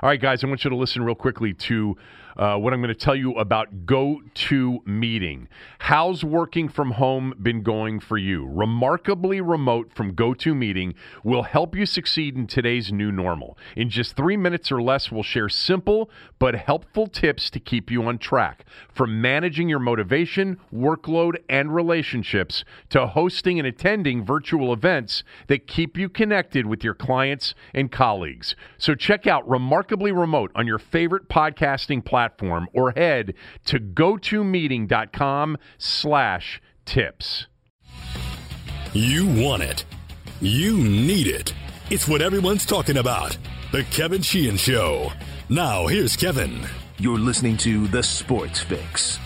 All right, guys, I want you to listen real quickly to uh, what I'm going to tell you about GoToMeeting. How's working from home been going for you? Remarkably remote from GoToMeeting will help you succeed in today's new normal. In just three minutes or less, we'll share simple but helpful tips to keep you on track. From managing your motivation, workload, and relationships to hosting and attending virtual events that keep you connected with your clients and colleagues. So check out Remarkably Remote on your favorite podcasting platform or head to gotomeeting.com slash tips. You want it. You need it. It's what everyone's talking about. The Kevin Sheehan Show. Now, here's Kevin. You're listening to The Sports Fix.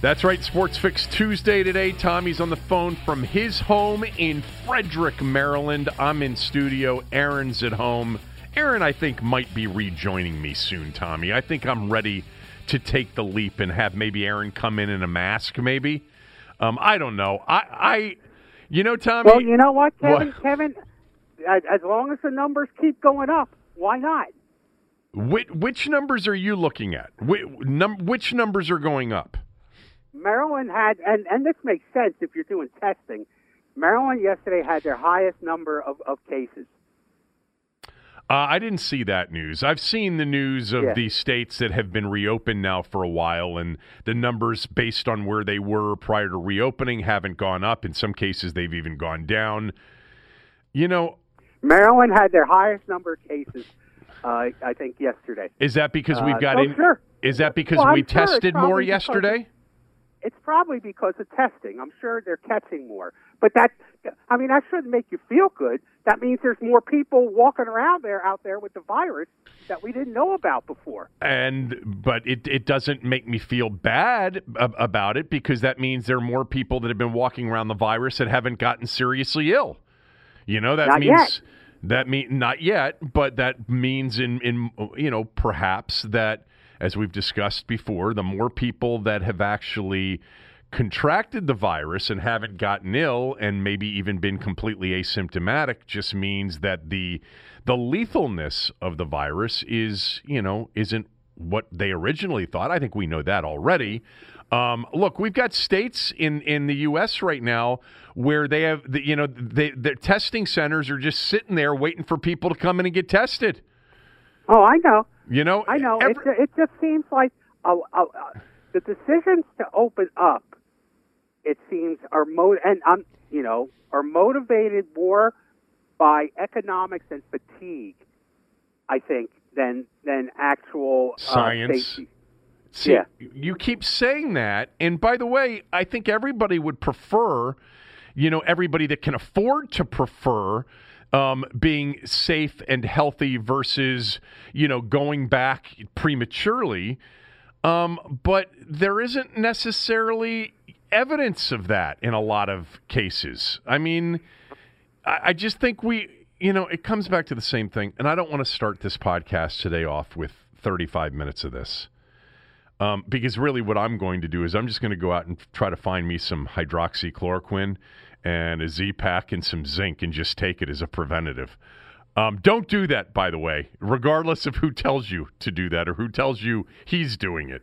That's right, Sports Fix Tuesday today. Tommy's on the phone from his home in Frederick, Maryland. I'm in studio. Aaron's at home. Aaron, I think, might be rejoining me soon, Tommy. I think I'm ready to take the leap and have maybe Aaron come in in a mask, maybe. Um, I don't know. I, I, you know, Tommy. Well, you know what, Kevin? What? Kevin, as, long as the numbers keep going up, why not? Which, which numbers are you looking at? Which, num, which numbers are going up? Maryland had, and, and this makes sense if you're doing testing. Maryland yesterday had their highest number of, of cases. Uh, I didn't see that news. I've seen the news of Yeah. the states that have been reopened now for a while, and the numbers based on where they were prior to reopening haven't gone up. In some cases, they've even gone down. You know, Maryland had their highest number of cases, uh, I think, yesterday. is that because we've Uh, got oh, in? sure. Is that because Well, we sure tested more yesterday? It's probably because of testing. I'm sure they're catching more. But that, I mean, that shouldn't make you feel good. That means there's more people walking around there out there with the virus that we didn't know about before. and but it it doesn't make me feel bad ab- about it because that means there are more people that have been walking around the virus that haven't gotten seriously ill. You know that Not means yet. that mean not yet, but that means in in you know perhaps that as we've discussed before, the more people that have actually contracted the virus and haven't gotten ill and maybe even been completely asymptomatic just means that the the lethalness of the virus is you know isn't what they originally thought. I think we know that already. Um, look, we've got states in, in the U.S. right now where they have, the, you know, they, their testing centers are just sitting there waiting for people to come in and get tested. Oh, I know. You know, I know. every- it, it just seems like uh, uh, uh, the decisions to open up, it seems, are mo- and um, you know, are motivated more by economics and fatigue. I think than than actual uh, Science. safety. See, Yeah. you keep saying that, and by the way, I think everybody would prefer, you know, everybody that can afford to prefer um, being safe and healthy versus, you know, going back prematurely. Um, but there isn't necessarily evidence of that in a lot of cases. I mean, I, I just think we, you know, it comes back to the same thing. And I don't want to start this podcast today off with 35 minutes of this. Um, because really, what I'm going to do is I'm just going to go out and try to find me some hydroxychloroquine and a Z pack and some zinc and just take it as a preventative. Um, don't do that, by the way, regardless of who tells you to do that or who tells you he's doing it.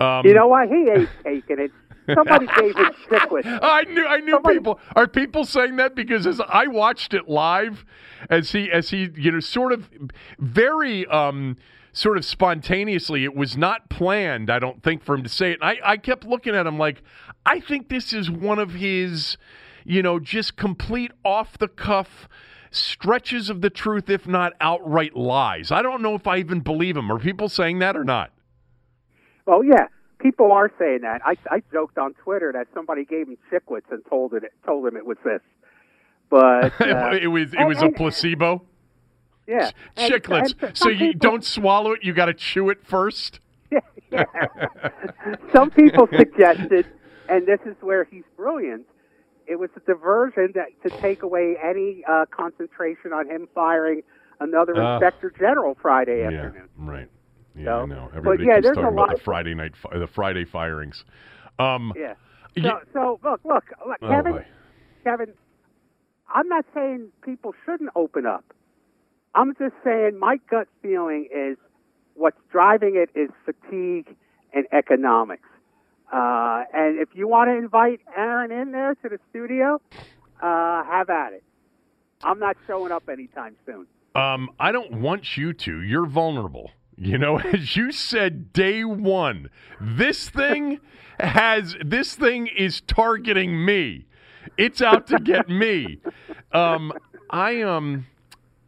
Um, You know what? He ain't taking it. Somebody gave him chiclet. I knew I knew Somebody- people are people saying that because as I watched it live as he as he you know sort of very um sort of spontaneously it was not planned I don't think for him to say it and I I kept looking at him like I think this is one of his you know just complete off the cuff stretches of the truth if not outright lies I don't know if I even believe him are people saying that or not Well, yeah, people are saying that. I, I joked on Twitter that somebody gave him chiclets and told it told him it was this. But uh, it was it and- was a and- placebo yeah, and- chiclets. and so you people- don't swallow it; you got to chew it first. yeah. Some people suggested, and this is where he's brilliant. It was a diversion that to take away any uh, concentration on him firing another Uh, inspector general Friday Yeah, afternoon. right. Yeah, So- I know. Everybody yeah, keeps talking about the Friday night, fi- the Friday firings. Um, Yeah. Ye- So, so look, look, look oh, Kevin. Kevin, I'm not saying people shouldn't open up. I'm just saying my gut feeling is what's driving it is fatigue and economics. Uh, and if you want to invite Aaron in there to the studio, uh, have at it. I'm not showing up anytime soon. Um, I don't want you to. You're vulnerable. You know, as you said day one, this thing has this thing is targeting me. It's out to get me. Um, I um,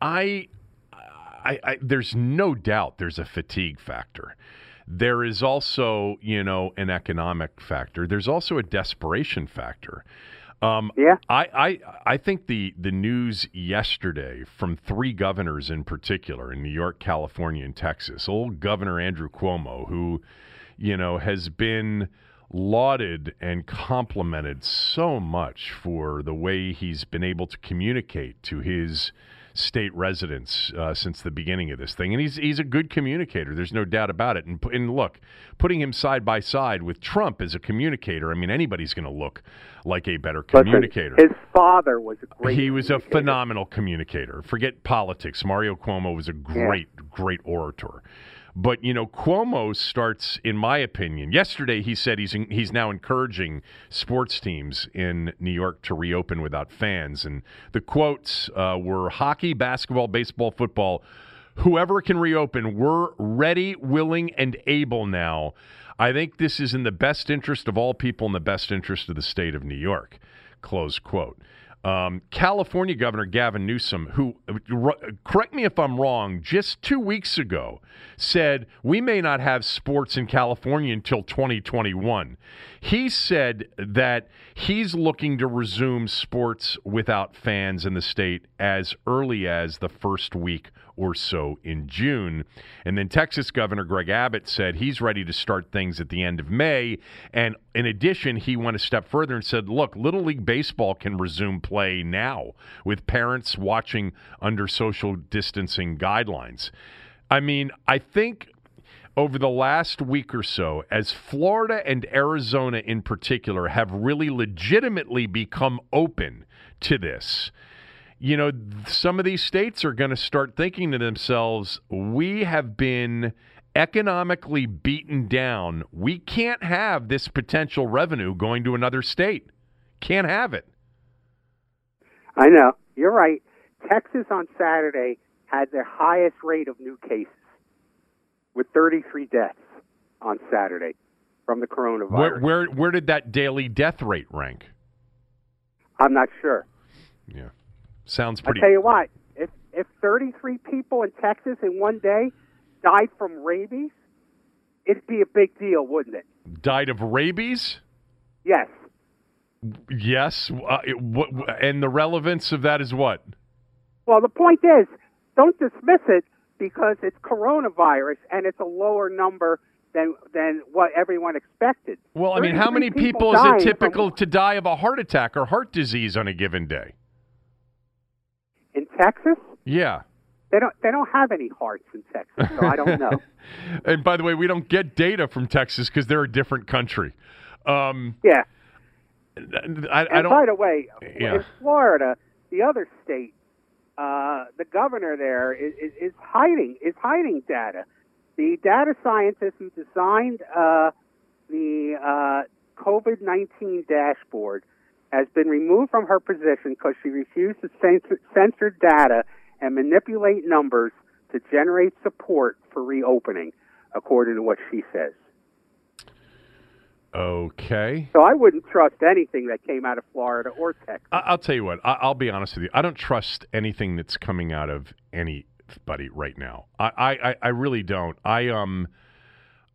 I, I, I, there's no doubt there's a fatigue factor. There is also, you know, an economic factor. There's also a desperation factor. Um, Yeah. I, I I think the the news yesterday from three governors in particular in New York, California, and Texas. Old Governor Andrew Cuomo, who you know has been lauded and complimented so much for the way he's been able to communicate to his state residents uh, since the beginning of this thing, and he's he's a good communicator. There's no doubt about it. And, and look, putting him side by side with Trump as a communicator, I mean, anybody's going to look like a better Listen, communicator. his father was a great. He was a phenomenal communicator. Forget politics. Mario Cuomo was a great, great orator. But you know, Cuomo starts, in my opinion. Yesterday, he said he's he's now encouraging sports teams in New York to reopen without fans, and the quotes uh, were hockey, basketball, baseball, football. Whoever can reopen, we're ready, willing, and able now. I think this is in the best interest of all people, in the best interest of the state of New York. Close quote. Um, California Governor Gavin Newsom, who, correct me if I'm wrong, just two weeks ago said we may not have sports in California until 2021. He said that he's looking to resume sports without fans in the state as early as the first week or so in June. And then Texas Governor Greg Abbott said he's ready to start things at the end of May. And in addition, he went a step further and said, look, Little League Baseball can resume play now with parents watching under social distancing guidelines. I mean, I think over the last week or so, as Florida and Arizona in particular have really legitimately become open to this, you know, some of these states are going to start thinking to themselves, we have been economically beaten down. We can't have this potential revenue going to another state. Can't have it. I know. You're right. Texas on Saturday had their highest rate of new cases with 33 deaths on Saturday from the coronavirus. Where, where where did that daily death rate rank? I'm not sure. Yeah. Sounds pretty. I tell you what, if if 33 people in Texas in one day died from rabies, it'd be a big deal, wouldn't it? died of rabies? Yes. Yes. Uh, it, what, and the relevance of that is what? Well, the point is, don't dismiss it because it's coronavirus and it's a lower number than than what everyone expected. Well, I mean, how many people, dying is it from- typical to die of a heart attack or heart disease on a given day? in Texas? Yeah. They don't they don't have any hearts in Texas, so I don't know. and by the way, we don't get data from Texas because they're a different country. Um, yeah. I, I And don't. by the way, Yeah. in Florida, the other state, uh, the governor there is, is, is hiding is hiding data. The data scientist who designed uh, the uh, COVID nineteen dashboard has been removed from her position because she refused to censor, censor data and manipulate numbers to generate support for reopening, according to what she says. Okay. So I wouldn't trust anything that came out of Florida or Texas. I- I'll tell you what. I- I'll be honest with you. I don't trust anything that's coming out of anybody right now. I, I, I- I really don't. I um,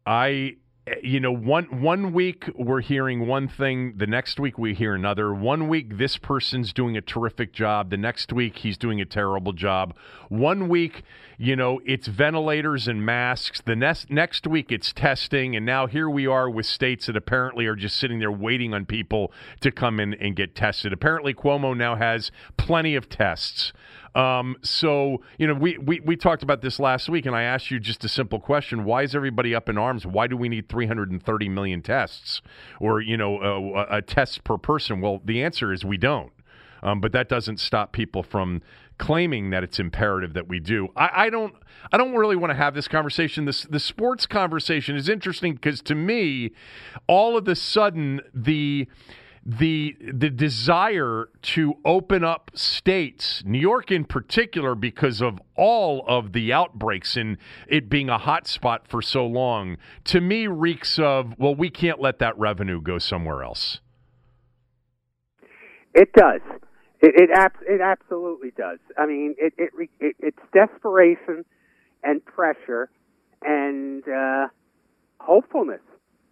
I, you know, one one week we're hearing one thing, the next week we hear another. One week this person's doing a terrific job, the next week he's doing a terrible job. One week, you know, it's ventilators and masks. The next next week it's testing, and now here we are with states that apparently are just sitting there waiting on people to come in and get tested. Apparently, Cuomo now has plenty of tests. Um, so, you know, we, we, we talked about this last week, and I asked you just a simple question. Why is everybody up in arms? Why do we need 330 million tests or, you know, uh, a, a test per person? Well, the answer is we don't. Um, but that doesn't stop people from claiming that it's imperative that we do. I, I don't. I don't really want to have this conversation. This the sports conversation is interesting because to me, all of a sudden the the the desire to open up states, New York in particular, because of all of the outbreaks and it being a hot spot for so long, to me reeks of well, we can't let that revenue go somewhere else. It does. It it, ab- it absolutely does. I mean, it, it, it it's desperation and pressure and uh, hopefulness.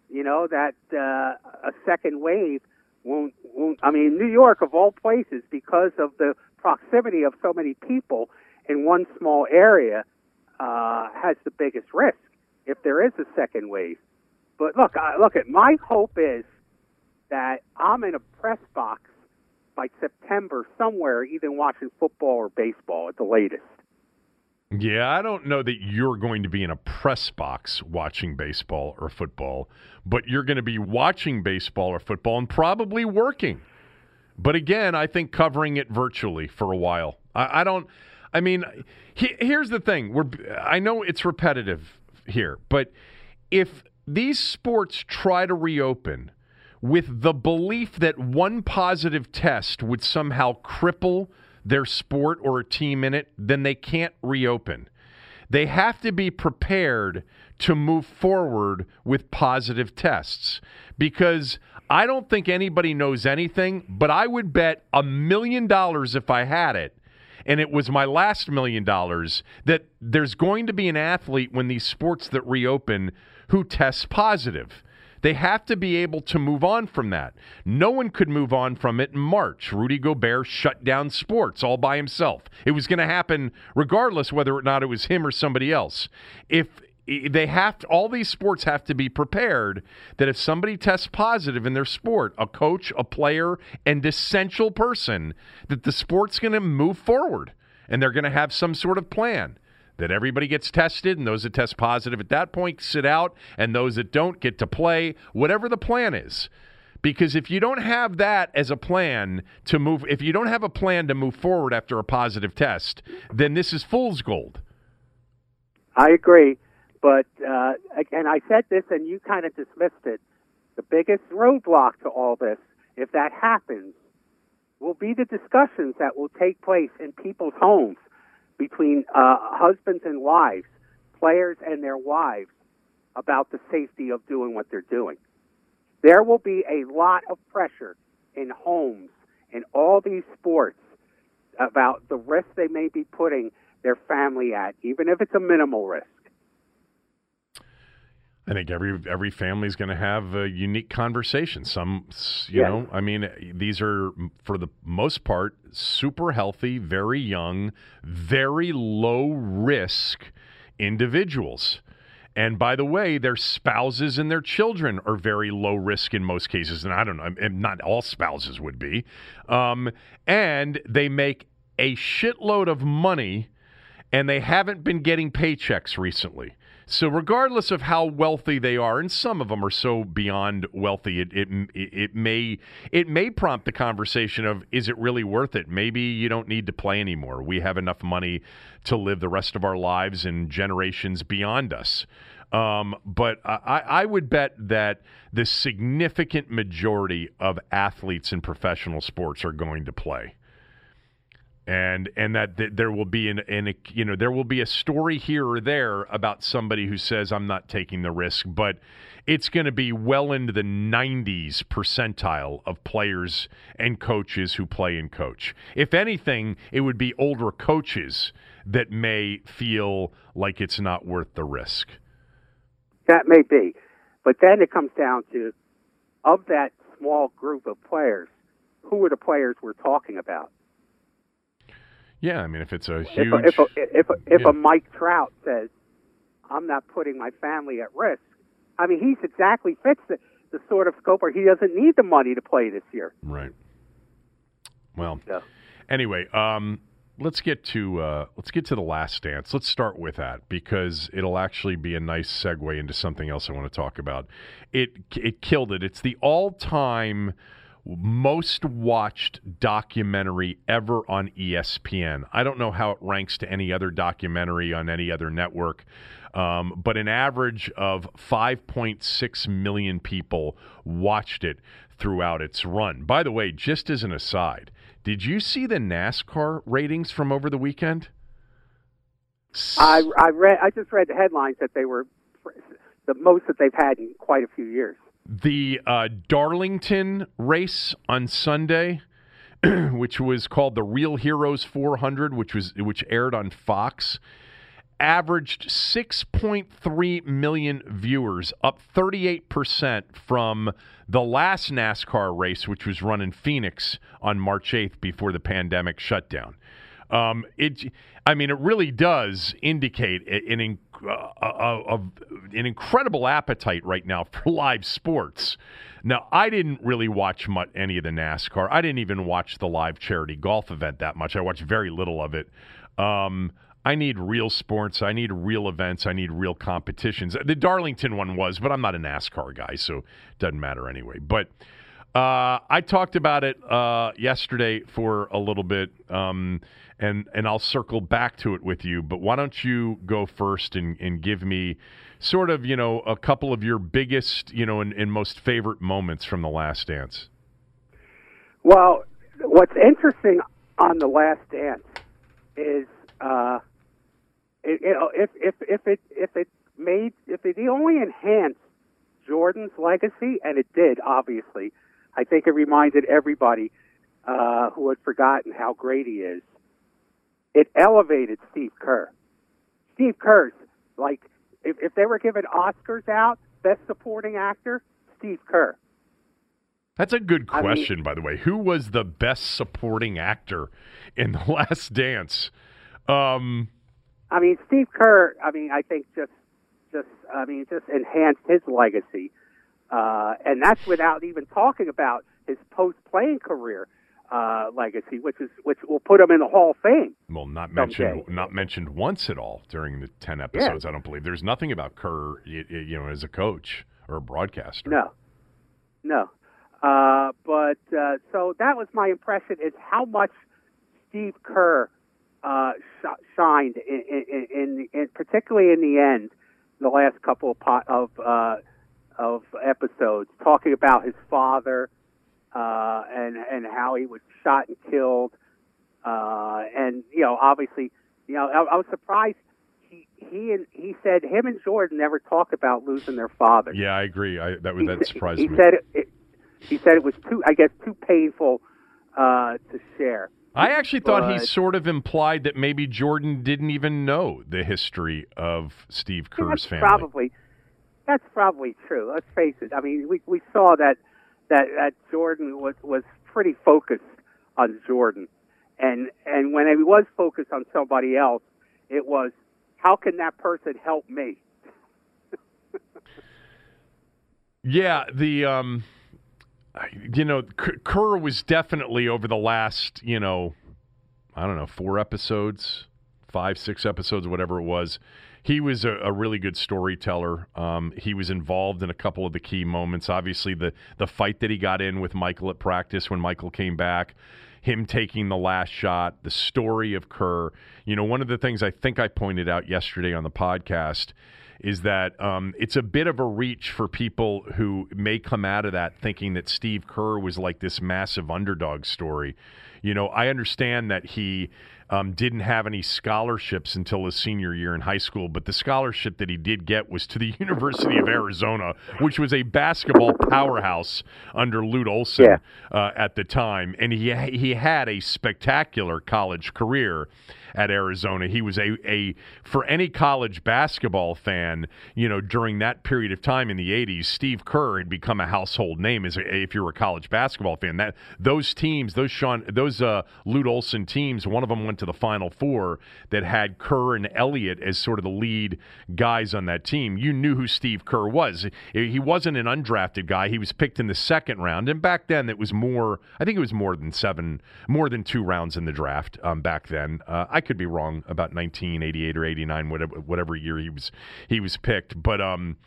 You know that uh, a second wave won't, won't. I mean, New York of all places, because of the proximity of so many people in one small area, uh, has the biggest risk if there is a second wave. But look, I, look at my hope is that I'm in a press box by September somewhere, either watching football or baseball at the latest. Yeah, I don't know that you're going to be in a press box watching baseball or football, but you're going to be watching baseball or football and probably working. But again, I think covering it virtually for a while. I, I don't. I mean, he, here's the thing. We're. I know it's repetitive here, but if these sports try to reopen with the belief that one positive test would somehow cripple their sport or a team in it, then they can't reopen. They have to be prepared to move forward with positive tests because I don't think anybody knows anything, but I would bet a million dollars if I had it and it was my last million dollars that there's going to be an athlete when these sports that reopen who tests positive. They have to be able to move on from that. No one could move on from it in March. Rudy Gobert shut down sports all by himself. It was going to happen regardless whether or not it was him or somebody else. If they have to, all these sports have to be prepared that if somebody tests positive in their sport, a coach, a player, and essential person, that the sport's going to move forward and they're going to have some sort of plan that everybody gets tested, and those that test positive at that point sit out, and those that don't get to play, whatever the plan is. Because if you don't have that as a plan to move, if you don't have a plan to move forward after a positive test, then this is fool's gold. I agree, but uh, and I said this, and you kind of dismissed it. The biggest roadblock to all this, if that happens, will be the discussions that will take place in people's homes between uh, husbands and wives, players and their wives, about the safety of doing what they're doing. There will be a lot of pressure in homes in all these sports about the risk they may be putting their family at, even if it's a minimal risk. I think every every family is going to have a unique conversation. Some, you yes. know, I mean, these are for the most part super healthy, very young, very low risk individuals. And by the way, their spouses and their children are very low risk in most cases. And I don't know, not all spouses would be. Um, and they make a shitload of money and they haven't been getting paychecks recently. So, regardless of how wealthy they are, and some of them are so beyond wealthy, it, it it may it may prompt the conversation of is it really worth it? Maybe you don't need to play anymore. We have enough money to live the rest of our lives and generations beyond us. Um, but I, I would bet that the significant majority of athletes in professional sports are going to play and and that, that there will be an, an you know there will be a story here or there about somebody who says I'm not taking the risk, but it's going to be well into the 90s percentile of players and coaches who play and coach. If anything, it would be older coaches that may feel like it's not worth the risk. That may be, but then it comes down to of that small group of players, who are the players we're talking about? Yeah, I mean, if it's a huge, if a, if a, if a, if a Mike Trout says, "I'm not putting my family at risk," I mean, he's exactly fits the, the sort of scope where he doesn't need the money to play this year. Right. Well, yeah. anyway, um, let's get to uh, let's get to the last dance. Let's start with that because it'll actually be a nice segue into something else I want to talk about. It it killed it. It's the all time most watched documentary ever on ESPN. I don't know how it ranks to any other documentary on any other network, um, but an average of 5.6 million people watched it throughout its run. By the way, just as an aside, did you see the NASCAR ratings from over the weekend? I, I read. I just read the headlines that they were the most that they've had in quite a few years. The uh, Darlington race on Sunday, which was called the Real Heroes 400, which was which aired on Fox, averaged 6.3 million viewers, up 38% from the last NASCAR race, which was run in Phoenix on March 8th before the pandemic shutdown. Um, it, I mean, it really does indicate an, uh, an incredible appetite right now for live sports. Now, I didn't really watch much, any of the NASCAR. I didn't even watch the live charity golf event that much. I watched very little of it. Um, I need real sports. I need real events. I need real competitions. The Darlington one was, but I'm not a NASCAR guy, so it doesn't matter anyway. But uh, I talked about it uh, yesterday for a little bit, um, and and I'll circle back to it with you. But why don't you go first and, and give me sort of you know a couple of your biggest you know and, and most favorite moments from the Last Dance? Well, what's interesting on the Last Dance is uh, it, you know if if if it if it made if it only enhanced Jordan's legacy, and it did obviously I think it reminded everybody uh, who had forgotten how great he is. It elevated Steve Kerr. Steve Kerr's like if, if they were giving Oscars out, Best Supporting Actor, Steve Kerr. That's a good question, I mean, by the way. Who was the best supporting actor in The Last Dance? Um, I mean, Steve Kerr. I mean, I think just, just, I mean, just enhanced his legacy. Uh, and that's without even talking about his post-playing career uh, legacy, which is which will put him in the Hall of Fame. Well, not mentioned, not mentioned once at all during the ten episodes. Yeah. I don't believe there's nothing about Kerr, you, you, know, as a coach or a broadcaster. No, no. Uh, but uh, so that was my impression: is how much Steve Kerr uh, sh- shined, in, in, in, in, particularly in the end, the last couple of, pot, of uh, of episodes talking about his father uh, and and how he was shot and killed, uh, and you know, obviously, you know, I, I was surprised. He he and he said him and Jordan never talk about losing their father. Yeah, I agree. I, that he, that surprised he me. Said it, it, he said it was too, I guess, too painful uh, to share. I actually thought he sort of implied that maybe Jordan didn't even know the history of Steve Kerr's family. Probably, that's probably true. Let's face it. I mean, we we saw that that that Jordan was was pretty focused on Jordan, and and when he was focused on somebody else, it was how can that person help me? yeah, the um, you know, Kerr was definitely over the last you know, I don't know, four episodes, five, six episodes, whatever it was he was a, a really good storyteller. Um, he was involved in a couple of the key moments. Obviously, the the fight that he got in with Michael at practice when Michael came back, him taking the last shot, the story of Kerr. You know, one of the things I think I pointed out yesterday on the podcast is that um, it's a bit of a reach for people who may come out of that thinking that Steve Kerr was like this massive underdog story. You know, I understand that he um, didn't have any scholarships until his senior year in high school, but the scholarship that he did get was to the University of Arizona, which was a basketball powerhouse under Lute Olson yeah. uh, at the time, and he he had a spectacular college career at Arizona. He was a, a for any college basketball fan, you know, during that period of time in the 80s, Steve Kerr had become a household name as a, if you're a college basketball fan. That those teams, those Sean those uh Lute Olson teams, one of them went to the final four that had Kerr and Elliott as sort of the lead guys on that team. You knew who Steve Kerr was. He wasn't an undrafted guy. He was picked in the second round, and back then it was more. I think it was more than seven, more than two rounds in the draft um, back then. Uh, I could be wrong about 1988 or 89, whatever, whatever year he was he was picked. But um,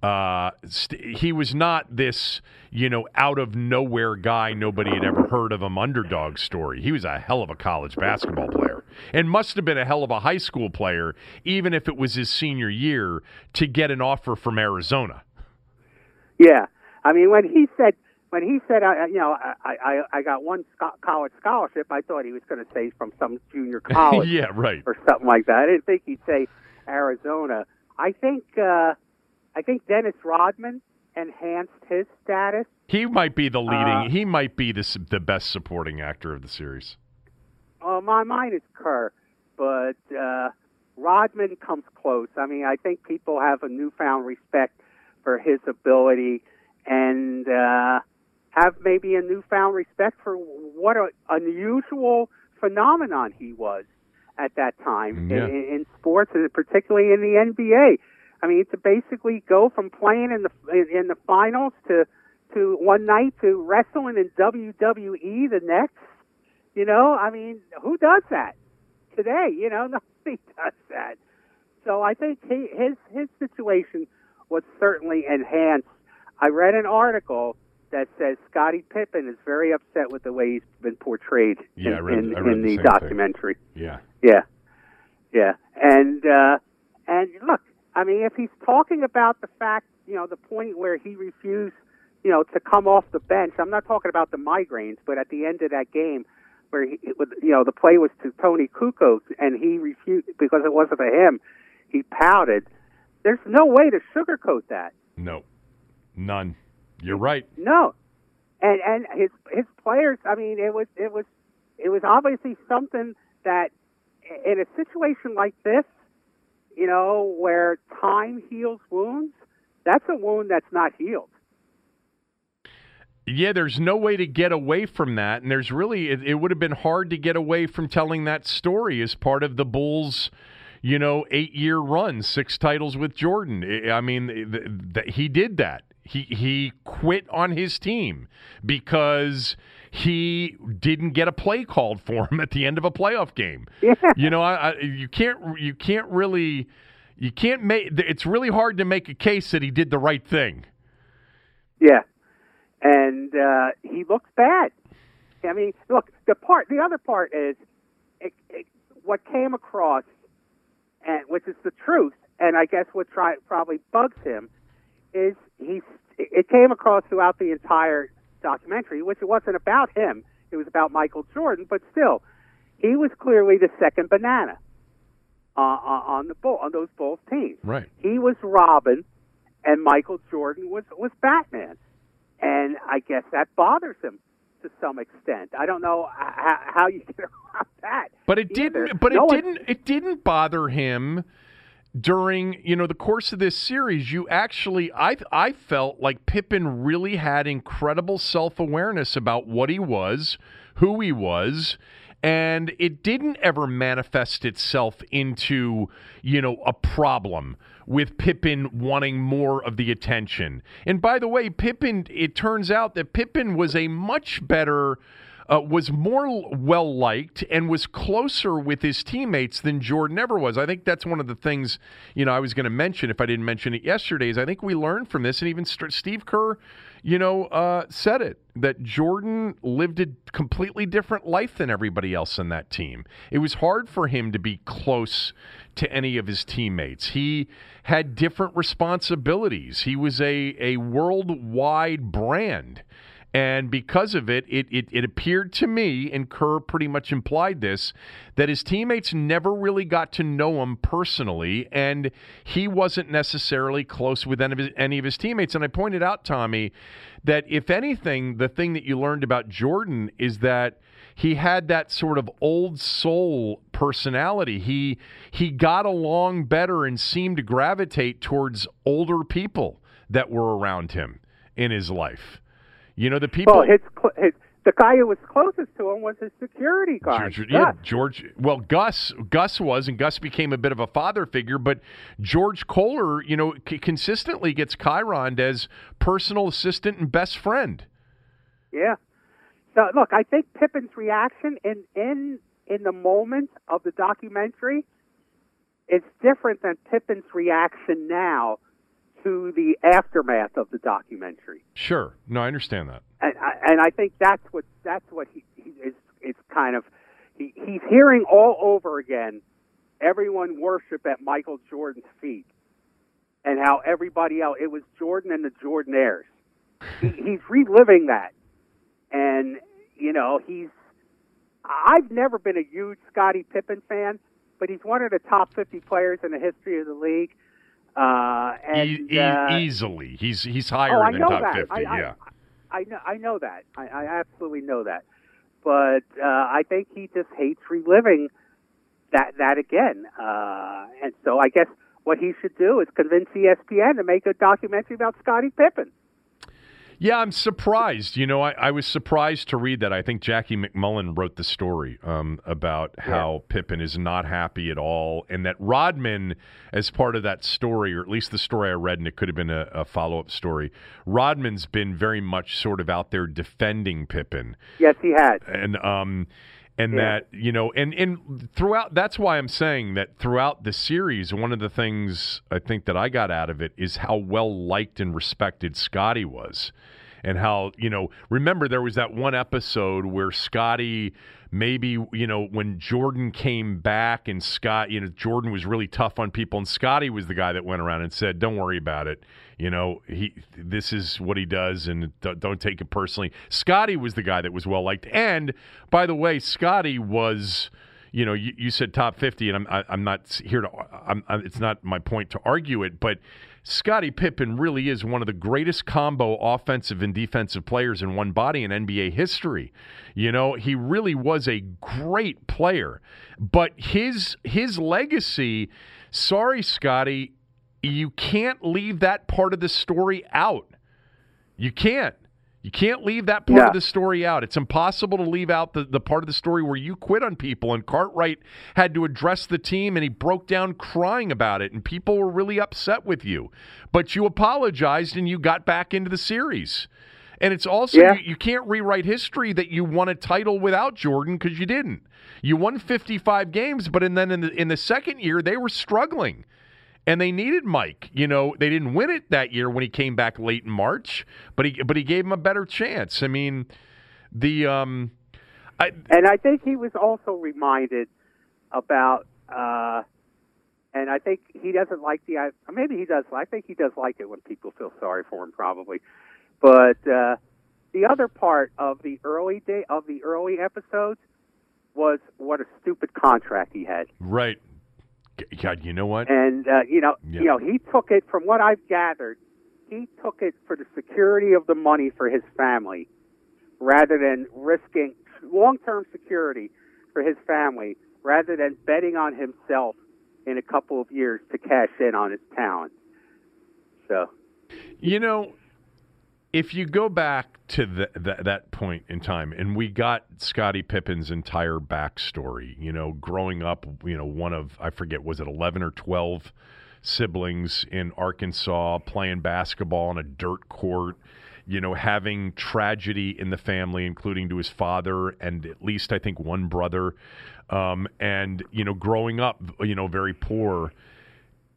Uh, st- he was not this, you know, out of nowhere guy nobody had ever heard of him underdog story. He was a hell of a college basketball player and must have been a hell of a high school player, even if it was his senior year, to get an offer from Arizona. Yeah, I mean when he said when he said uh, you know I I, I got one college scholarship, I thought he was going to say from some junior college yeah, right. or something like that. I didn't think he'd say Arizona. I think uh, I think Dennis Rodman enhanced his status. He might be the leading. Uh, he might be the the best supporting actor of the series. Well, my mind is Kerr, but uh, Rodman comes close. I mean, I think people have a newfound respect for his ability and uh, have maybe a newfound respect for what an unusual phenomenon he was at that time Yeah. in, in sports, and particularly in the NBA. I mean, to basically go from playing in the in, in the finals to to one night to wrestling in WWE the next. You know, I mean, who does that today? You know, nobody does that. So I think he, his his situation was certainly enhanced. I read an article that says Scottie Pippen is very upset with the way he's been portrayed Yeah, in, I read- in, I read in the the, same thing. documentary. Yeah. Yeah, yeah, and uh, and look, I mean, if he's talking about the fact, you know, the point where he refused, you know, to come off the bench. I'm not talking about the migraines, but at the end of that game, where he, it was, you know, the play was to Toni Kukoc, and he refused because it wasn't for him. He pouted. There's no way to sugarcoat that. No. None. You're right. No, and and his his players. I mean, it was it was it was obviously something that in a situation like this, you know, where time heals wounds, that's a wound that's not healed. Yeah, there's no way to get away from that, and there's really it, it would have been hard to get away from telling that story as part of the Bulls, you know, eight year run, six titles with Jordan. I mean, th- th- he did that. He he quit on his team because he didn't get a play called for him at the end of a playoff game. Yeah. You know, I, I, you can't you can't really you can't make. It's really hard to make a case that he did the right thing. Yeah, and uh, he looks bad. I mean, look, the part, the other part is it, it, what came across, and which is the truth, and I guess what try, probably bugs him is he. It came across throughout the entire documentary, which it wasn't about him. It was about Michael Jordan, but still, he was clearly the second banana uh, on the bull on those Bulls teams. Right. He was Robin, and Michael Jordan was was Batman, and I guess that bothers him to some extent. I don't know how, how you get around that. But it either. didn't. But No it one- didn't. It didn't bother him during you know the course of this series. You actually, I I felt like Pippen really had incredible self awareness about what he was, who he was. And it didn't ever manifest itself into, you know, a problem with Pippen wanting more of the attention. And by the way, Pippen, it turns out that Pippen was a much better uh, was more well liked and was closer with his teammates than Jordan ever was. I think that's one of the things you know I was going to mention if I didn't mention it yesterday. Is I think we learned from this, and even St- Steve Kerr, you know, uh, said it that Jordan lived a completely different life than everybody else in that team. It was hard for him to be close to any of his teammates. He had different responsibilities. He was a a worldwide brand. And because of it, it, it, it appeared to me, and Kerr pretty much implied this, that his teammates never really got to know him personally, and he wasn't necessarily close with any of his, any of his teammates. And I pointed out, Tommy, that if anything, the thing that you learned about Jordan is that he had that sort of old soul personality. He he got along better and seemed to gravitate towards older people that were around him in his life. You know, the people. Well, his, his the guy who was closest to him was his security guard. George, yeah, George. Well, Gus, Gus was, and Gus became a bit of a father figure. But George Koehler, you know, c- consistently gets chyron as personal assistant and best friend. Yeah. So look, I think Pippen's reaction in in in the moment of the documentary is different than Pippen's reaction now to the aftermath of the documentary. Sure. No, I understand that. And I, and I think that's what that's what he, he is. It's kind of he, he's hearing all over again. Everyone worship at Michael Jordan's feet, and how everybody else. It was Jordan and the Jordanaires. he, he's reliving that, and you know he's. I've never been a huge Scottie Pippen fan, but he's one of the top 50 players in the history of the league. Uh, and e- e- uh, easily, he's he's higher oh, than top that. fifty. I, I, yeah. I know, I know that. I, I absolutely know that. But uh, I think he just hates reliving that that again. Uh, and so I guess what he should do is convince ESPN to make a documentary about Scottie Pippen. Yeah, I'm surprised. You know, I, I was surprised to read that. I think Jackie MacMullan wrote the story um, about how Pippen is not happy at all, and that Rodman, as part of that story, or at least the story I read, and it could have been a, a follow up story, Rodman's been very much sort of out there defending Pippen Yes, he has. and um and Yeah. that you know and and throughout that's why i'm saying that throughout the series one of the things i think that i got out of it is how well liked and respected Scottie was and how you know remember there was that one episode where Scottie maybe you know when jordan came back and scott you know jordan was really tough on people and Scottie was the guy that went around and said don't worry about it. You know he this is what he does and don't, take it personally. Scottie was the guy that was well liked and by the way Scottie was you know you, you said top 50 and i'm I, i'm not here to I'm, i it's not my point to argue it but Scottie Pippen really is one of the greatest combo offensive and defensive players in one body in NBA history. You know, he really was a great player. But his his legacy, sorry Scottie, you can't leave that part of the story out. You can't. You can't leave that part No. of the story out. It's impossible to leave out the, the part of the story where you quit on people and Cartwright had to address the team and he broke down crying about it and people were really upset with you. But you apologized and you got back into the series. And it's also Yeah. you, you can't rewrite history that you won a title without Jordan because you didn't. You won 55 games, but and then in the in the second year they were struggling and they needed Mike. You know, they didn't win it that year when he came back late in March, but he but he gave him a better chance. I mean, the um, I, And I think he was also reminded about, uh, and I think he doesn't like the, maybe he does, I think he does like it when people feel sorry for him probably. But, uh, the other part of the early day, of the early episodes was what a stupid contract he had. right. God, you know what? And, uh, you know, Yeah. you know, he took it from what I've gathered, he took it for the security of the money for his family rather than risking long-term security for his family rather than betting on himself in a couple of years to cash in on his talent. So, You know, if you go back to the, the, that point in time, and we got Scottie Pippen's entire backstory, you know, growing up, you know, one of, I forget, was it 11 or 12 siblings in Arkansas playing basketball on a dirt court, you know, having tragedy in the family, including to his father and at least, I think, one brother. Um, and, you know, growing up, you know, very poor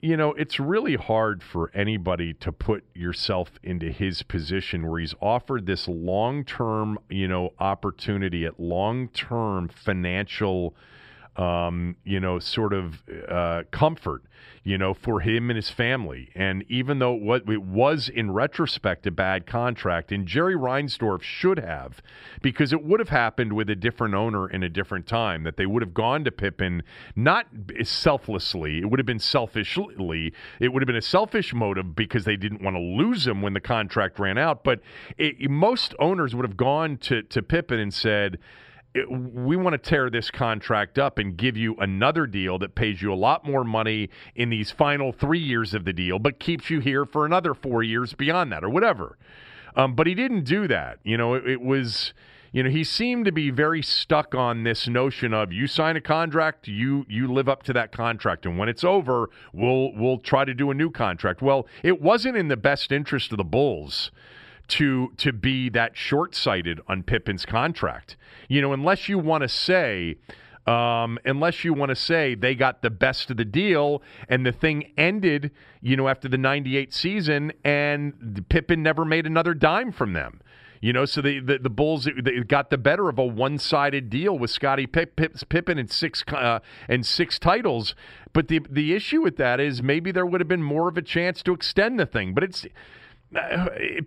you know, it's really hard for anybody to put yourself into his position where he's offered this long term, you know, opportunity at long term financial, um, you know, sort of uh, comfort, you know, for him and his family. And even though what it was in retrospect a bad contract, and Jerry Reinsdorf should have, because it would have happened with a different owner in a different time, that they would have gone to Pippen not selflessly, it would have been selfishly, it would have been a selfish motive because they didn't want to lose him when the contract ran out. But it, most owners would have gone to, to Pippen and said, it- we want to tear this contract up and give you another deal that pays you a lot more money in these final three years of the deal, but keeps you here for another four years beyond that or whatever. Um, but he didn't do that. You know, it, it was, you know, he seemed to be very stuck on this notion of you sign a contract, you you live up to that contract, and when it's over, we'll we'll try to do a new contract. Well, it wasn't in the best interest of the Bulls to to be that short sighted on Pippen's contract. You know, unless you want to say Um, unless you want to say they got the best of the deal and the thing ended, you know, after the 98 season and Pippen never made another dime from them. You know, so the, the, the Bulls got the better of a one sided deal with Scottie Pip, Pip, Pippen and six uh, and six titles. But the the issue with that is maybe there would have been more of a chance to extend the thing. But it's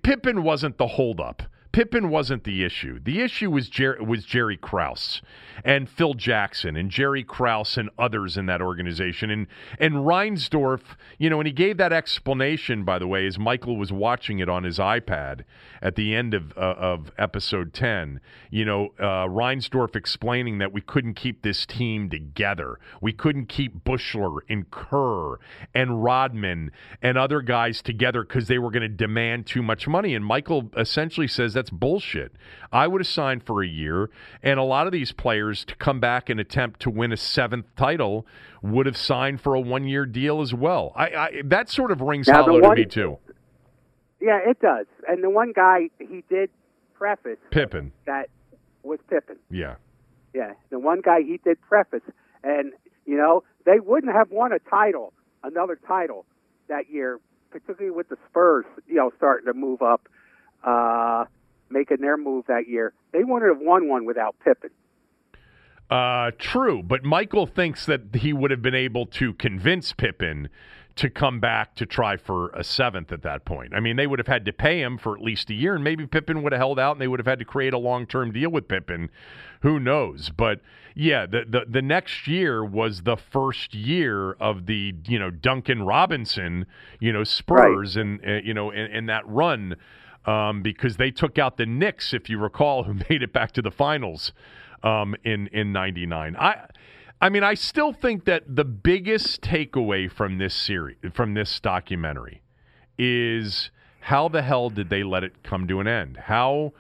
Pippen wasn't the holdup. Pippen wasn't the issue. The issue was Jer- was Jerry Krause and Phil Jackson and Jerry Krause and others in that organization and and Reinsdorf. You know, and he gave that explanation, by the way, as Michael was watching it on his iPad at the end of uh, of episode ten. You know, uh, Reinsdorf explaining that we couldn't keep this team together. We couldn't keep Buechler and Kerr and Rodman and other guys together because they were going to demand too much money. And Michael essentially says that that's bullshit. I would have signed for a year, and a lot of these players to come back and attempt to win a seventh title would have signed for a one year deal as well. I, I that sort of rings now, hollow one, to me too. Yeah, it does. And the one guy he did preface Pippen that was Pippen. Yeah, yeah. The one guy he did preface, and you know they wouldn't have won a title, another title that year, particularly with the Spurs, you know, starting to move up. Uh, making their move that year. They wouldn't have won one without Pippen. Uh, true, but Michael thinks that he would have been able to convince Pippen to come back to try for a seventh at that point. I mean, they would have had to pay him for at least a year, and maybe Pippen would have held out, and they would have had to create a long-term deal with Pippen. Who knows? But yeah, the the, the next year was the first year of the you know Duncan Robinson, you know Spurs, right. and uh, you know in, in that run um, because they took out the Knicks, if you recall, who made it back to the finals um, in in '99. I. I mean, I still think that the biggest takeaway from this series, from this documentary, is how the hell did they let it come to an end? How,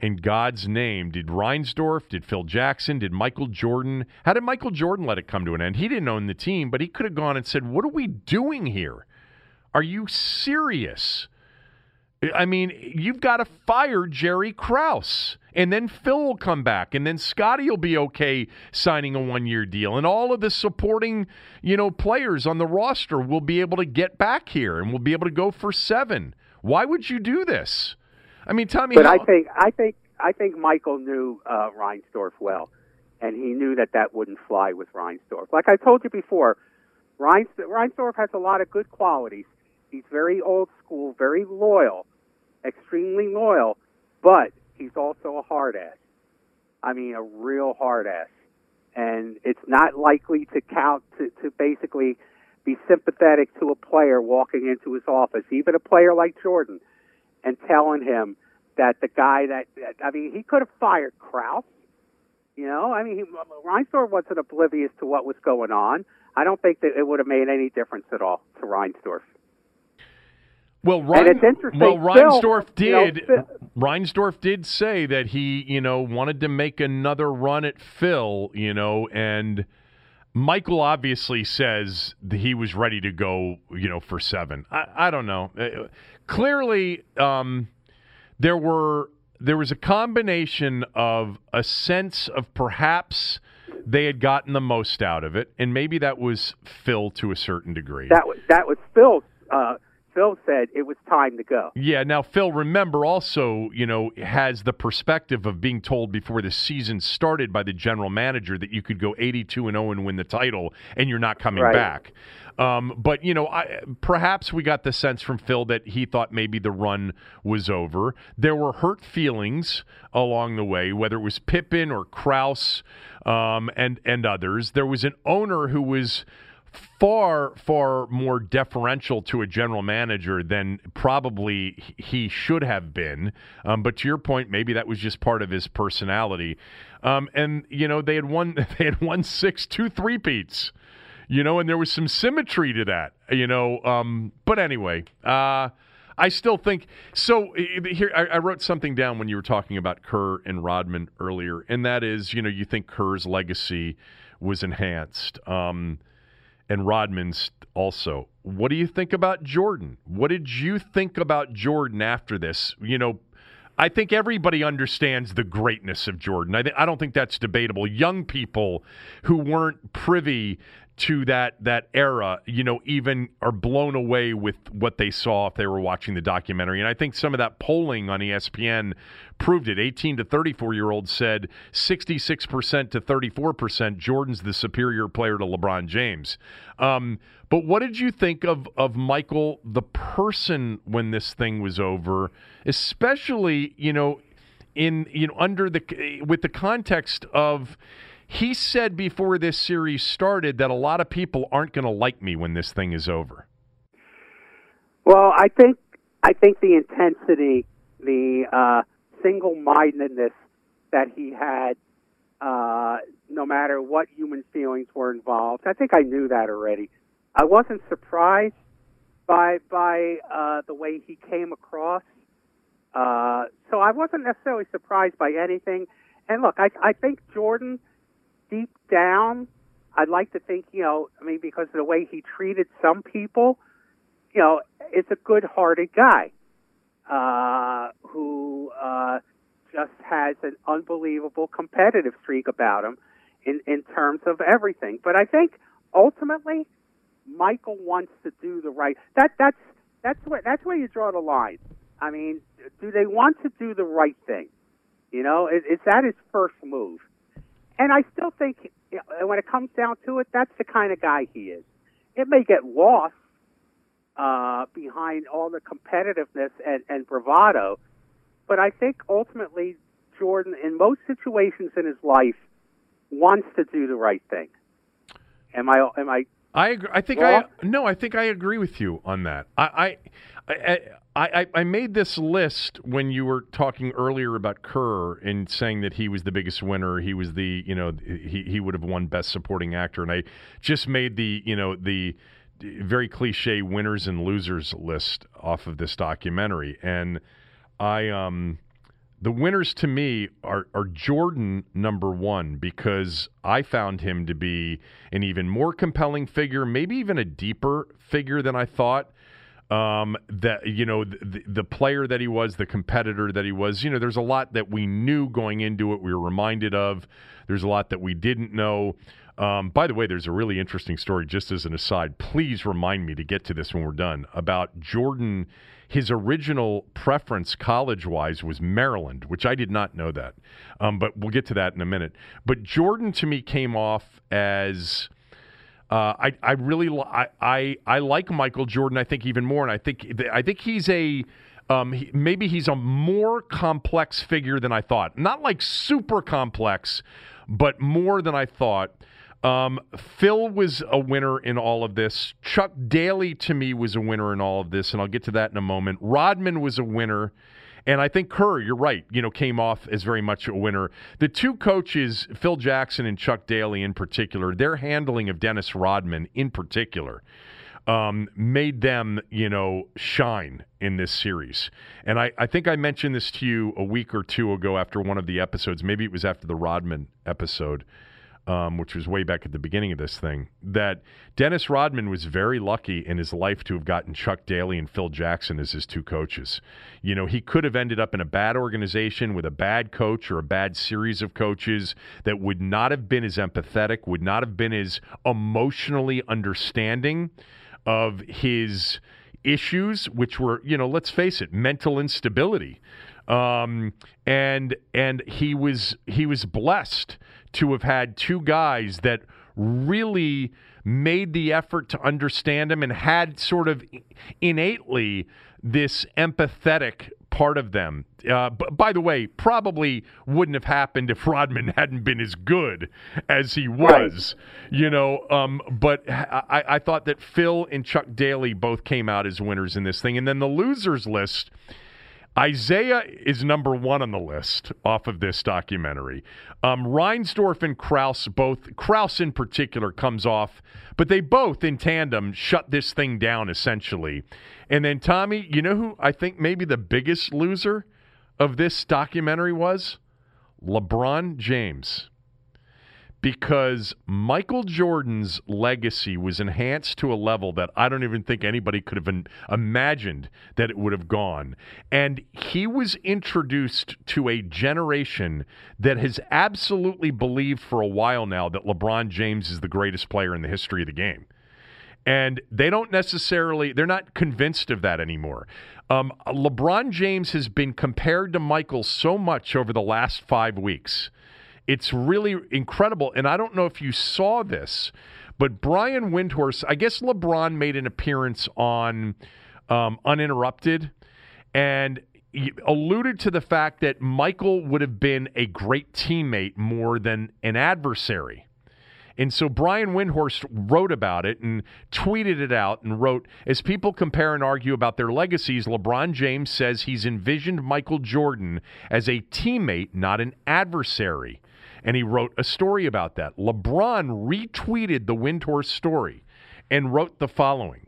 in God's name, did Reinsdorf, did Phil Jackson, did Michael Jordan, how did Michael Jordan let it come to an end? He didn't own the team, but he could have gone and said, What are we doing here? Are you serious? I mean, you've got to fire Jerry Krause. And then Phil will come back, and then Scottie will be okay signing a one-year deal, and all of the supporting, you know, players on the roster will be able to get back here, and we'll be able to go for seven. Why would you do this? I mean, Tommy. But how- I think, I think, I think Michael knew uh, Reinsdorf well, and he knew that that wouldn't fly with Reinsdorf. Like I told you before, Reinsdorf has a lot of good qualities He's very old school, very loyal, extremely loyal, but he's also a hard ass. I mean, a real hard ass. And it's not likely to count to, to basically be sympathetic to a player walking into his office, even a player like Jordan, and telling him that the guy that, I mean, he could have fired Krause. You know, I mean, he, Reinsdorf wasn't oblivious to what was going on. I don't think that it would have made any difference at all to Reinsdorf. Well, Rein, well, Reinsdorf did. You know, Reinsdorf did say that he, you know, wanted to make another run at Phil, you know, and Michael obviously says he was ready to go, you know, for seven. I, I don't know. Uh, clearly, um, there were there was a combination of a sense of perhaps they had gotten the most out of it, and maybe that was Phil to a certain degree. That was that was Phil. Uh, Phil said it was time to go. Yeah. Now, Phil, remember also, you know, has the perspective of being told before the season started by the general manager that you could go 82 and 0 and win the title, and you're not coming right. back. Um, but you know, I, perhaps we got the sense from Phil that he thought maybe the run was over. There were hurt feelings along the way, whether it was Pippen or Krause um, and and others. There was an owner who was far, far more deferential to a general manager than probably he should have been. Um, but to your point, maybe that was just part of his personality. Um, and you know, they had won, they had won six, two three. You know, and there was some symmetry to that. You know, um, but anyway. Uh, I still think so. Here, I, I, wrote something down when you were talking about Kerr and Rodman earlier, and that is, you know, you think Kerr's legacy was enhanced. Um, and Rodman's also. What do you think about Jordan? What did you think about Jordan after this? You know, I think everybody understands the greatness of Jordan. I, th- I don't think that's debatable. Young people who weren't privy to that that era, you know, even are blown away with what they saw if they were watching the documentary. And I think some of that polling on ESPN proved it. 18 to 34 year olds said 66% to 34% Jordan's the superior player to LeBron James. Um, but what did you think of of Michael the person when this thing was over, especially, you know, in you know under the with the context of he said before this series started that a lot of people aren't going to like me when this thing is over. Well, I think I think the intensity, the uh, single-mindedness that he had, uh, no matter what human feelings were involved. I think I knew that already. I wasn't surprised by by uh, the way he came across. Uh, so I wasn't necessarily surprised by anything. And look, I, I think Jordan deep down, I'd like to think, you know, I mean, because of the way he treated some people, you know, is a good-hearted guy uh, who uh, just has an unbelievable competitive streak about him in in terms of everything. But I think ultimately, Michael wants to do the right. That that's that's where that's where you draw the line. I mean, do they want to do the right thing? You know, is, is that his first move? And I still think when it comes down to it, that's the kind of guy he is. It may get lost uh, behind all the competitiveness and, and bravado, but I think ultimately Jordan, in most situations in his life, wants to do the right thing. Am I? Am I? I agree. I think wrong? I no. I think I agree with you on that. I I, I I I made this list when you were talking earlier about Kerr and saying that he was the biggest winner. He was the you know he he would have won Best Supporting Actor, and I just made the you know the very cliche winners and losers list off of this documentary, and I um the winners to me are, are Jordan number one because I found him to be an even more compelling figure, maybe even a deeper figure than I thought. Um, that you know the, the player that he was, the competitor that he was. You know, there's a lot that we knew going into it. We were reminded of. There's a lot that we didn't know. Um, by the way, there's a really interesting story. Just as an aside, please remind me to get to this when we're done about Jordan his original preference college wise was Maryland, which I did not know that. Um, but we'll get to that in a minute. But Jordan to me came off as. Uh, I I really li- I, I I like Michael Jordan. I think even more, and I think I think he's a um, he, maybe he's a more complex figure than I thought. Not like super complex, but more than I thought. Um, Phil was a winner in all of this. Chuck Daly, to me, was a winner in all of this, and I'll get to that in a moment. Rodman was a winner. And I think Kerr, you're right, you know, came off as very much a winner. The two coaches, Phil Jackson and Chuck Daly in particular, their handling of Dennis Rodman in particular, um, made them, you know, shine in this series. And I, I think I mentioned this to you a week or two ago after one of the episodes. Maybe it was after the Rodman episode um, which was way back at the beginning of this thing, that Dennis Rodman was very lucky in his life to have gotten Chuck Daly and Phil Jackson as his two coaches. You know, he could have ended up in a bad organization with a bad coach or a bad series of coaches that would not have been as empathetic, would not have been as emotionally understanding of his issues, which were, you know, let's face it, mental instability. Um, and and he was he was blessed to have had two guys that really made the effort to understand him and had sort of innately this empathetic part of them. Uh, b- by the way, probably wouldn't have happened if Rodman hadn't been as good as he was, right. you know. Um, but I-, I thought that Phil and Chuck Daly both came out as winners in this thing. And then the losers list Isiah is number one on the list off of this documentary. Um, Reinsdorf and Krause both, Krause in particular, comes off, but they both in tandem shut this thing down essentially. And then, Tommy, you know who I think maybe the biggest loser of this documentary was? LeBron James. Because Michael Jordan's legacy was enhanced to a level that I don't even think anybody could have imagined that it would have gone. And he was introduced to a generation that has absolutely believed for a while now that LeBron James is the greatest player in the history of the game. And they don't necessarily, they're not convinced of that anymore. Um, LeBron James has been compared to Michael so much over the last five weeks it's really incredible. And I don't know if you saw this, but Brian Windhorst, I guess LeBron made an appearance on um, Uninterrupted and alluded to the fact that Michael would have been a great teammate more than an adversary. And so Brian Windhorst wrote about it and tweeted it out and wrote As people compare and argue about their legacies, LeBron James says he's envisioned Michael Jordan as a teammate, not an adversary and he wrote a story about that. LeBron retweeted the Windhorst story and wrote the following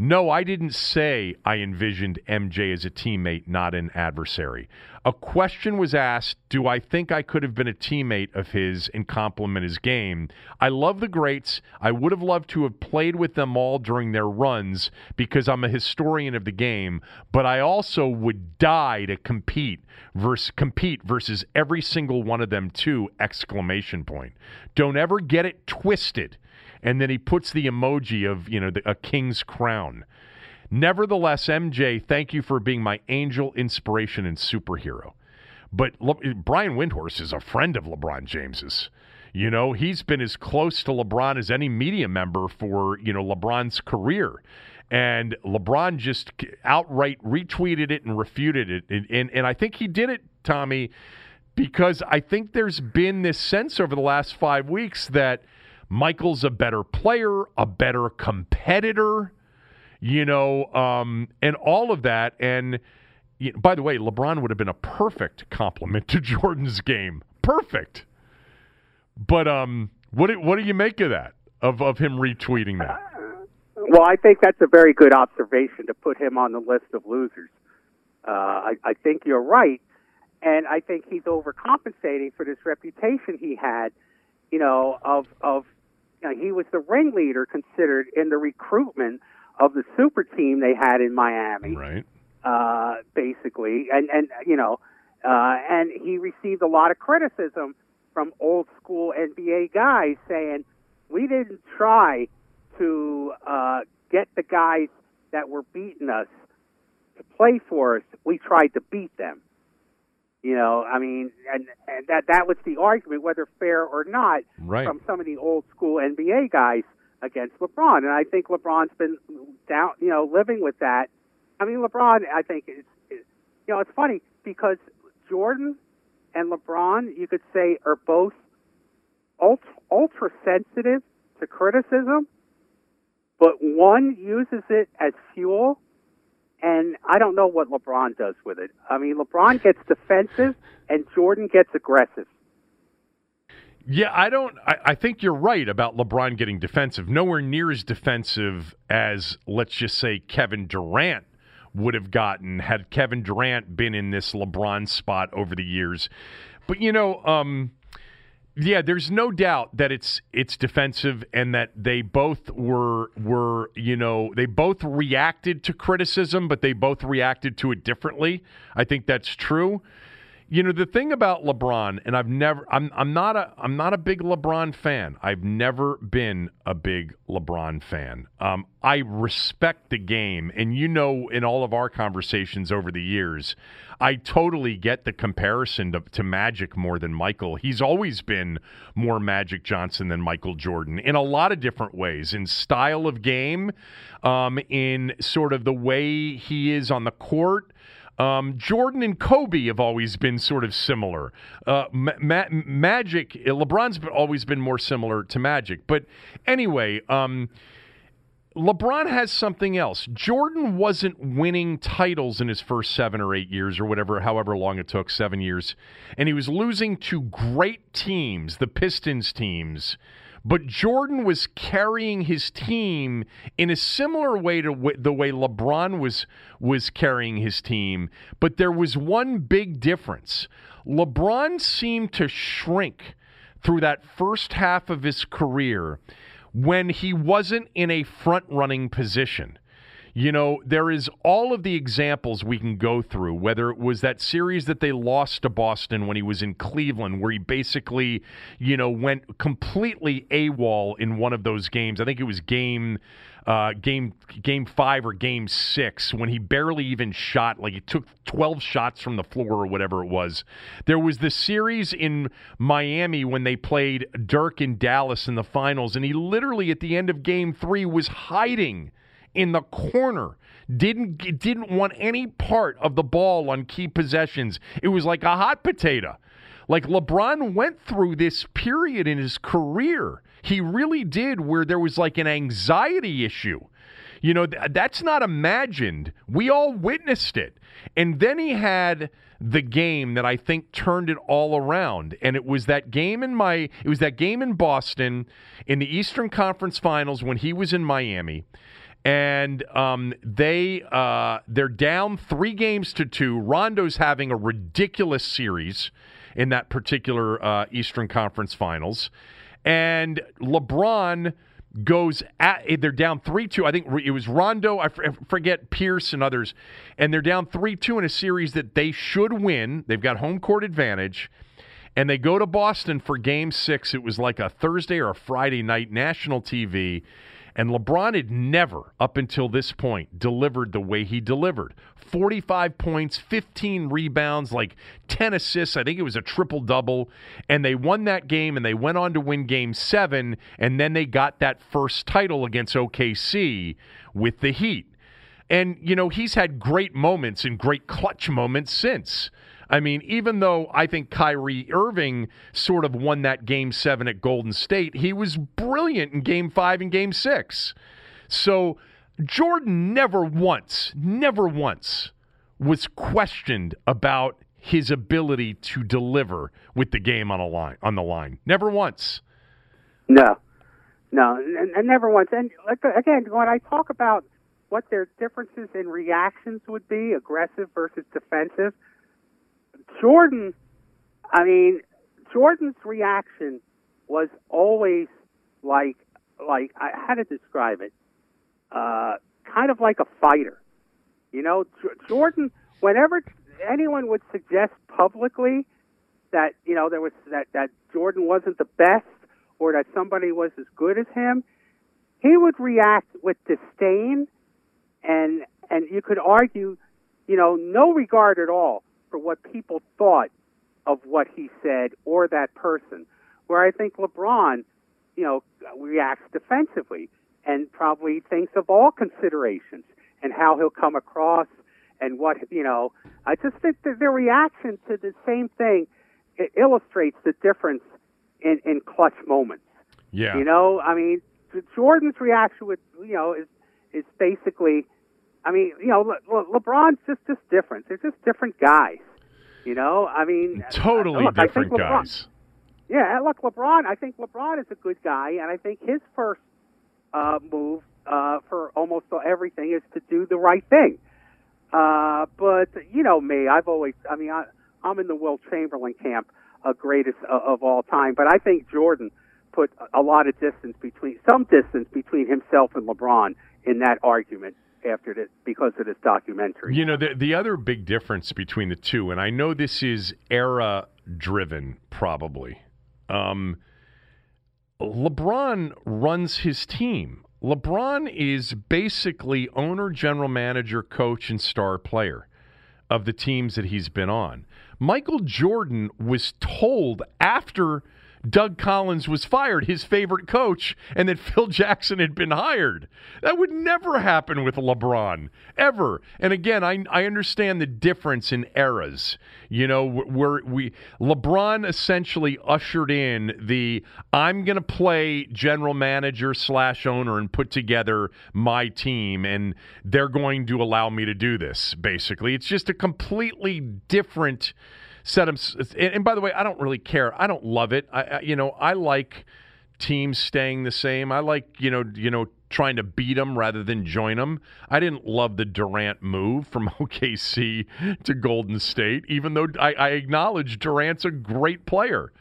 no, I didn't say I envisioned MJ as a teammate, not an adversary. A question was asked Do I think I could have been a teammate of his and complement his game? I love the greats. I would have loved to have played with them all during their runs because I'm a historian of the game, but I also would die to compete versus compete versus every single one of them too exclamation point. Don't ever get it twisted and then he puts the emoji of you know the, a king's crown. Nevertheless, MJ, thank you for being my angel, inspiration, and superhero. But Le- Brian Windhorst is a friend of LeBron James's. You know, he's been as close to LeBron as any media member for, you know, LeBron's career. And LeBron just outright retweeted it and refuted it. And, and, and I think he did it, Tommy, because I think there's been this sense over the last five weeks that – Michael's a better player, a better competitor, you know, um, and all of that. And you know, by the way, LeBron would have been a perfect complement to Jordan's game. Perfect. But um, what do, what do you make of that? Of of him retweeting that? Well, I think that's a very good observation to put him on the list of losers. Uh, I, I think you're right, and I think he's overcompensating for this reputation he had, you know, of of you know, he was the ringleader considered in the recruitment of the super team they had in Miami. Right. Uh, basically, and and you know, uh, and he received a lot of criticism from old school NBA guys saying we didn't try to uh, get the guys that were beating us to play for us. We tried to beat them. You know, I mean, and, and that that was the argument, whether fair or not, right. from some of the old school NBA guys against LeBron. And I think LeBron's been down, you know, living with that. I mean, LeBron, I think is, is you know, it's funny because Jordan and LeBron, you could say, are both ultra, ultra sensitive to criticism, but one uses it as fuel and I don't know what LeBron does with it. I mean, LeBron gets defensive, and Jordan gets aggressive. Yeah, I don't. I, I, think you're right about LeBron getting defensive. Nowhere near as defensive as, let's just say, Kevin Durant would have gotten had Kevin Durant been in this LeBron spot over the years. But you know, um, yeah, there's no doubt that it's it's defensive and that they both were were you know they both reacted to criticism, but they both reacted to it differently. I think that's true. You know the thing about LeBron, and I've never, I'm, I'm not a, I'm not a big LeBron fan. I've never been a big LeBron fan. Um, I respect the game, and you know, in all of our conversations over the years, I totally get the comparison to, to Magic more than Michael. He's always been more Magic Johnson than Michael Jordan in a lot of different ways, in style of game, um, in sort of the way he is on the court. Um, Jordan and Kobe have always been sort of similar. Uh, Ma- Magic, LeBron's always been more similar to Magic. But anyway, um, LeBron has something else. Jordan wasn't winning titles in his first seven or eight years, or whatever, however long it took, seven years, and he was losing to great teams, the Pistons teams but Jordan was carrying his team in a similar way to w- the way LeBron was was carrying his team, but there was one big difference. LeBron seemed to shrink through that first half of his career when he wasn't in a front running position. You know, there is all of the examples we can go through, whether it was that series that they lost to Boston when he was in Cleveland, where he basically, you know, went completely AWOL in one of those games. I think it was game uh, game game five or game six when he barely even shot like he took 12 shots from the floor or whatever it was there was the series in miami when they played dirk in dallas in the finals and he literally at the end of game three was hiding in the corner. Didn't didn't want any part of the ball on key possessions. It was like a hot potato. Like LeBron went through this period in his career. He really did where there was like an anxiety issue. You know, th- that's not imagined. We all witnessed it. And then he had the game that I think turned it all around. And it was that game in my it was that game in Boston in the Eastern Conference Finals when he was in Miami and um, they uh, they're down three games to two. Rondo's having a ridiculous series in that particular uh, Eastern Conference Finals, and LeBron goes at they're down 3-2 i think it was rondo i forget pierce and others. And they're down 3-2 in a series that they should win. They've got home court advantage. And they go to boston for game six. It was like a thursday or a friday night national tv and LeBron had never, up until this point, delivered the way he delivered 45 points, 15 rebounds, like 10 assists. I think it was a triple double. And they won that game and they went on to win game seven. And then they got that first title against OKC with the Heat. And, you know, he's had great moments and great clutch moments since. I mean, even though I think Kyrie Irving sort of won that game seven at Golden State, he was brilliant in game five and game six. So Jordan never once, never once was questioned about his ability to deliver with the game on a line on the line. Never once. No, no, and, and never once. And again, when I talk about what their differences in reactions would be, aggressive versus defensive, Jordan, I mean, Jordan's reaction was always like, like I had to describe it, uh, kind of like a fighter. You know, Jordan. Whenever anyone would suggest publicly that you know there was that that Jordan wasn't the best or that somebody was as good as him, he would react with disdain and and you could argue, you know, no regard at all for what people thought of what he said or that person. Where I think LeBron, you know, reacts defensively and probably thinks of all considerations and how he'll come across and what you know. I just think that their reaction to the same thing it illustrates the difference in in clutch moments. Yeah, you know, I mean, Jordan's reaction with you know is is basically I mean, you know, Le- Le- LeBron's just just different. They're just different guys. You know, I mean, totally look, different LeBron, guys. Yeah, look, LeBron. I think LeBron is a good guy, and I think his first uh, move uh, for almost everything is to do the right thing. Uh, but you know me, I've always. I mean, I, I'm in the Wilt Chamberlain camp, a greatest of, of all time. But I think Jordan put a lot of distance between some distance between himself and LeBron in that argument after this because of this documentary. You know, the the other big difference between the two, and I know this is era driven, probably. Um, LeBron runs his team. LeBron is basically owner, general manager, coach, and star player of the teams that he's been on. Michael Jordan was told after Doug Collins was fired, his favorite coach, and that Phil Jackson had been hired. That would never happen with LeBron, ever. And again, I, I understand the difference in eras. You know, where we LeBron essentially ushered in the I'm going to play general manager slash owner and put together my team, and they're going to allow me to do this. Basically, it's just a completely different set them. And by the way, I don't really care. I don't love it. I, you know, I like teams staying the same. I like you know you know trying to beat them rather than join them. I didn't love the Durant move from OKC to Golden State, even though I, I acknowledge Durant's a great player.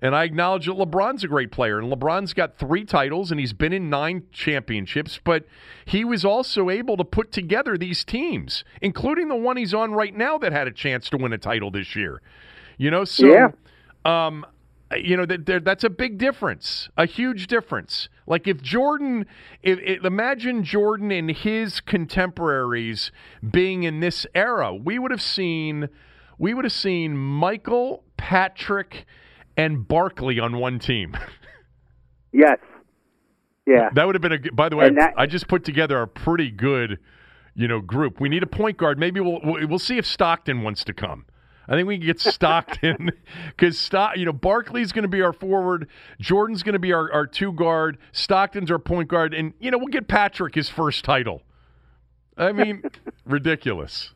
And I acknowledge that LeBron's a great player, and LeBron's got three titles, and he's been in nine championships. But he was also able to put together these teams, including the one he's on right now that had a chance to win a title this year. You know, so Yeah. um, you know that that's a big difference, a huge difference. Like if Jordan, if, if imagine Jordan and his contemporaries being in this era, we would have seen, we would have seen Michael, Patrick, and Barkley on one team. Yes. Yeah. That would have been a. By the way, that- I just put together a pretty good, you know, group. We need a point guard. Maybe we'll we'll see if Stockton wants to come. I think we can get Stockton because Stock, you know, Barkley's going to be our forward. Jordan's going to be our, our two guard. Stockton's our point guard, and you know we'll get Patrick his first title. I mean, ridiculous,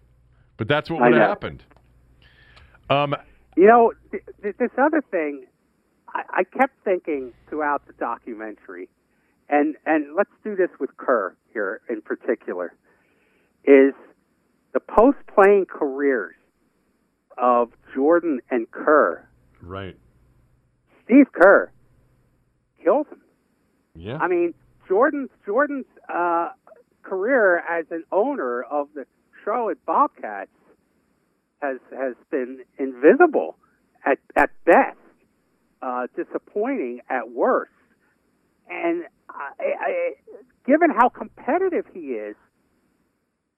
but that's what would have happened. Um, You know, th- th- this other thing, I-, I kept thinking throughout the documentary, and and let's do this with Kerr here in particular, is the post-playing careers of Jordan and Kerr. right. Steve Kerr killed him. Yeah. I mean, Jordan's Jordan's uh, career as an owner of the Charlotte Bobcats has has been invisible at at best, uh, disappointing at worst. And I, I, given how competitive he is,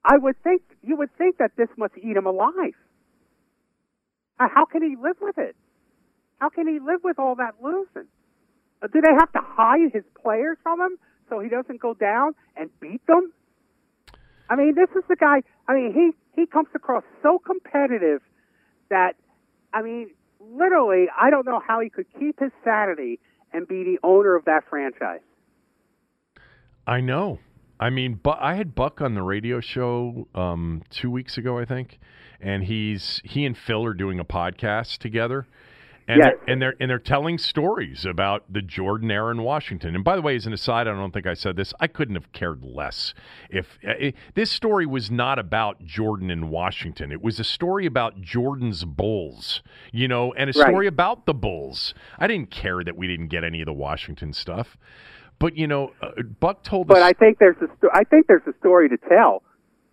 I would think you would think that this must eat him alive. How can he live with it? How can he live with all that losing? Uh, Do they have to hide his players from him so he doesn't go down and beat them? I mean, this is the guy. I mean, he he comes across so competitive that, I mean, literally, I don't know how he could keep his sanity and be the owner of that franchise. I know. I mean, but I had Buck on the radio show um, two weeks ago, I think, and he's he and Phil are doing a podcast together, and Yes. they're, and they're and they're telling stories about the Jordan era in Washington. And by the way, as an aside, I don't think I said this. I couldn't have cared less if uh, this story was not about Jordan in Washington. It was a story about Jordan's Bulls, you know, and a Right. story about the Bulls. I didn't care that we didn't get any of the Washington stuff. But you know, uh, Buck told But us. I think there's a sto- I think there's a story to tell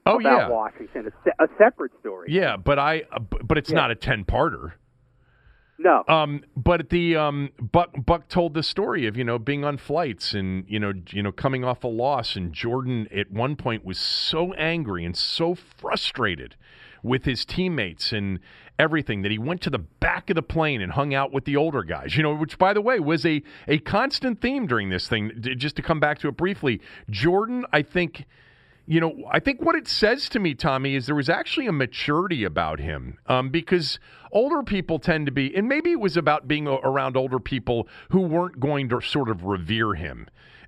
oh about yeah, Washington, a, se- a separate story. yeah. But I, uh, but it's Yeah. not a ten-parter. No. Um, but the um, Buck Buck told the story of you know being on flights and you know you know coming off a loss, and Jordan at one point was so angry and so frustrated with his teammates and everything that he went to the back of the plane and hung out with the older guys. You know, which by the way was a a constant theme during this thing. Just to come back to it briefly, Jordan, I think you know, I think what it says to me, Tommy, is there was actually a maturity about him um, because older people tend to be, and maybe it was about being around older people who weren't going to sort of revere him.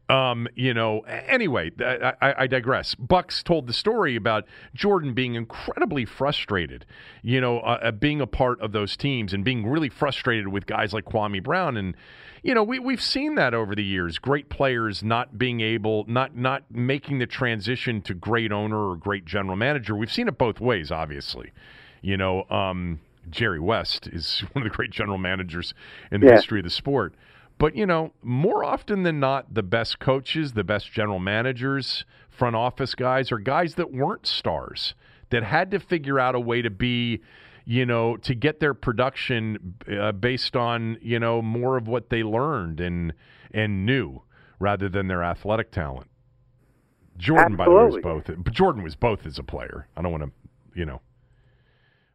Um, you know, anyway, I, I, digress. Bucks told the story about Jordan being incredibly frustrated, you know, uh, uh, being a part of those teams and being really frustrated with guys like Kwame Brown. And, you know, we, we've seen that over the years. Great players not being able, not not making the transition to great owner or great general manager. We've seen it both ways, obviously. You know, um, Jerry West is one of the great general managers in the Yeah. history of the sport. But, you know, more often than not, the best coaches, the best general managers, front office guys are guys that weren't stars, that had to figure out a way to be, you know, to get their production uh, based on, you know, more of what they learned and and knew rather than their athletic talent. Jordan, by the way, was both. But Jordan was both as a player. I don't want to, you know.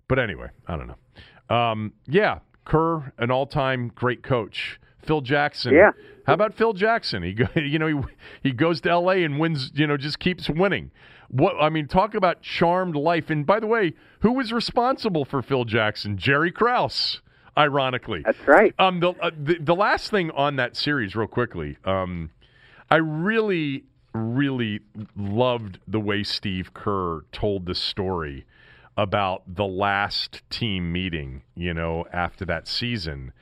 But anyway, I don't know. Um, yeah, Kerr, an all-time great coach. Phil Jackson. Yeah. How about Phil Jackson? He, go, you know, he he goes to L.A. and wins. You know, just keeps winning. What I mean, talk about charmed life. And by the way, who was responsible for Phil Jackson? Jerry Krause. Ironically, That's right. um, the, uh, the the last thing on that series, real quickly, um, I really, really loved the way Steve Kerr told the story about the last team meeting. You know, after that season,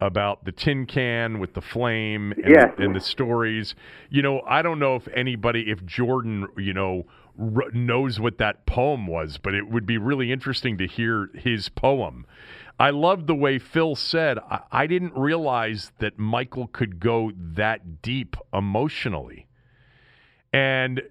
about the tin can with the flame and, and the stories. You know, I don't know if anybody, if Jordan, you know, r- knows what that poem was, but it would be really interesting to hear his poem. I love the way Phil said, I, I didn't realize that Michael could go that deep emotionally. And,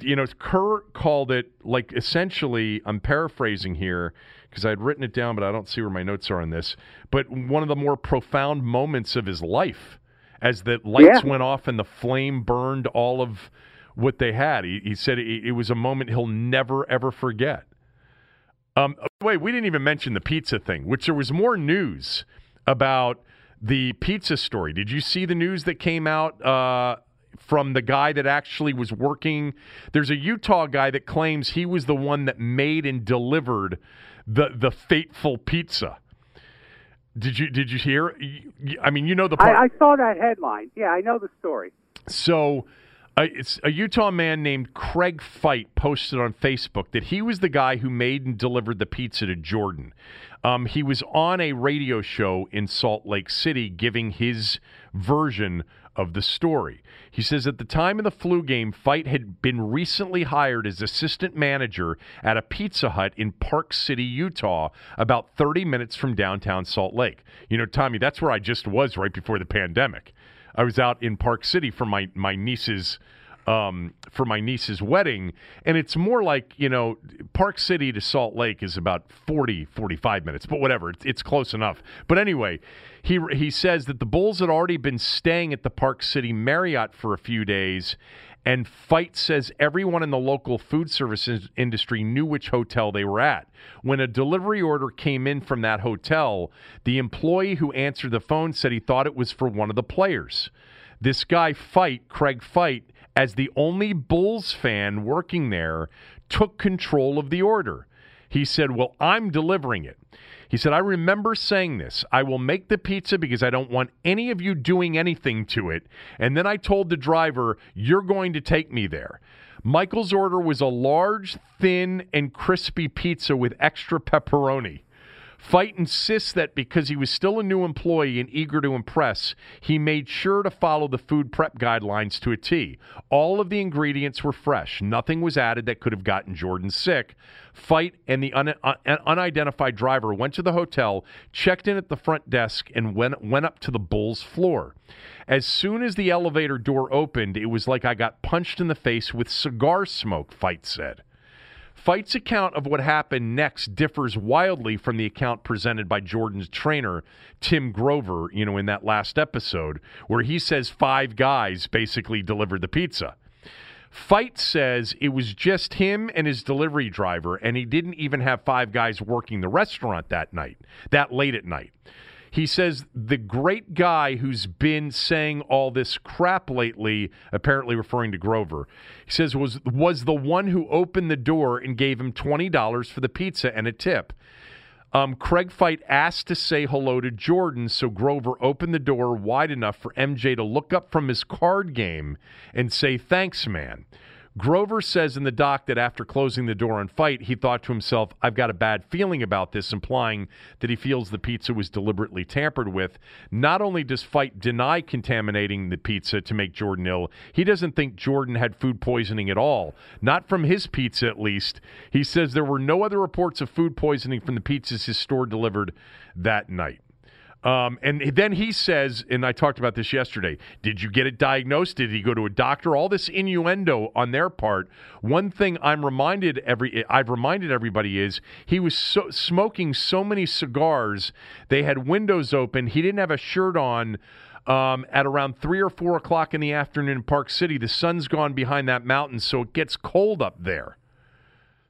you know, Kerr called it like essentially, I'm paraphrasing here because I had written it down, but I don't see where my notes are on this. But one of the more profound moments of his life as the lights Yeah. went off and the flame burned all of what they had. He, he said it, it was a moment he'll never, ever forget. Um, wait, we didn't even mention the pizza thing, which there was more news about the pizza story. Did you see the news that came out uh, from the guy that actually was working? There's a Utah guy that claims he was the one that made and delivered the the fateful pizza. Did you did you hear? I mean, you know the part. I, I saw that headline. Yeah, I know the story. So, it's a Utah man named Craig Fite posted on Facebook that he was the guy who made and delivered the pizza to Jordan. Um, he was on a radio show in Salt Lake City giving his version of the story. He says at the time of the flu game, Fite had been recently hired as assistant manager at a Pizza Hut in Park City, Utah, about 30 minutes from downtown Salt Lake. You know, Tommy, that's where I just was right before the pandemic. I was out in Park City for my my niece's um, for my niece's wedding, and it's more like you know Park City to Salt Lake is about 40, 45 minutes, but whatever, it's, it's close enough. But anyway, he he says that the Bulls had already been staying at the Park City Marriott for a few days. And Fite says everyone in the local food services industry knew which hotel they were at. When a delivery order came in from that hotel, the employee who answered the phone said he thought it was for one of the players. This guy, Fite, Craig Fite, as the only Bulls fan working there, took control of the order. He said, Well, I'm delivering it. He said, I remember saying this. I will make the pizza because I don't want any of you doing anything to it. And then I told the driver, You're going to take me there. Michael's order was a large, thin, and crispy pizza with extra pepperoni. Fite insists that because he was still a new employee and eager to impress, he made sure to follow the food prep guidelines to a T. All of the ingredients were fresh. Nothing was added that could have gotten Jordan sick. Fite and the un- uh, un- unidentified driver went to the hotel, checked in at the front desk, and went, went up to the Bulls floor. As soon as the elevator door opened, it was like I got punched in the face with cigar smoke, Fite said. Fite's account of what happened next differs wildly from the account presented by Jordan's trainer, Tim Grover, you know, in that last episode, where he says five guys basically delivered the pizza. Fite says it was just him and his delivery driver, and he didn't even have five guys working the restaurant that night, that late at night. He says the great guy who's been saying all this crap lately, apparently referring to Grover, he says was was the one who opened the door and gave him twenty dollars for the pizza and a tip. Um, Craig Fite asked to say hello to Jordan, so Grover opened the door wide enough for MJ to look up from his card game and say, Thanks, man. Grover says in the doc that after closing the door on Fite, he thought to himself, I've got a bad feeling about this, implying that he feels the pizza was deliberately tampered with. Not only does Fite deny contaminating the pizza to make Jordan ill, he doesn't think Jordan had food poisoning at all. Not from his pizza, at least. He says there were no other reports of food poisoning from the pizzas his store delivered that night. Um, and then he says, and I talked about this yesterday. Did you get it diagnosed? Did he go to a doctor? All this innuendo on their part. One thing I'm reminded every I've reminded everybody is he was so, smoking so many cigars. They had windows open. He didn't have a shirt on. Um, at around three or four o'clock in the afternoon in Park City, the sun's gone behind that mountain, so it gets cold up there.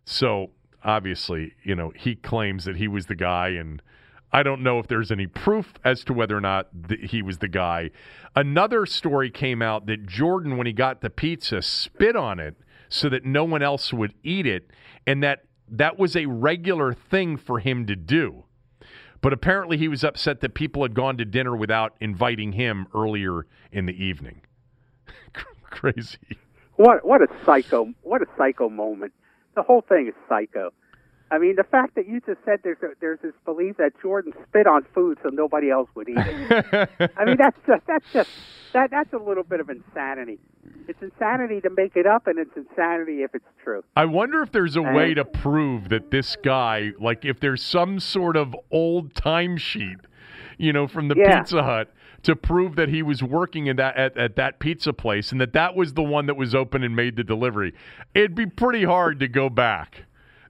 So obviously, you know, he claims that he was the guy, and I don't know if there's any proof as to whether or not he was the guy. Another story came out that Jordan, when he got the pizza, spit on it so that no one else would eat it, and that that was a regular thing for him to do. But apparently, he was upset that people had gone to dinner without inviting him earlier in the evening. Crazy. What what a psycho what a psycho moment. The whole thing is psycho. I mean, the fact that you just said there's a, there's this belief that Jordan spit on food so nobody else would eat it. I mean, that's just, that's just that that's a little bit of insanity. It's insanity to make it up, and it's insanity if it's true. I wonder if there's a way to prove that this guy, like, if there's some sort of old timesheet, you know, from the Yeah. Pizza Hut to prove that he was working in that at, at that pizza place and that that was the one that was open and made the delivery. It'd be pretty hard to go back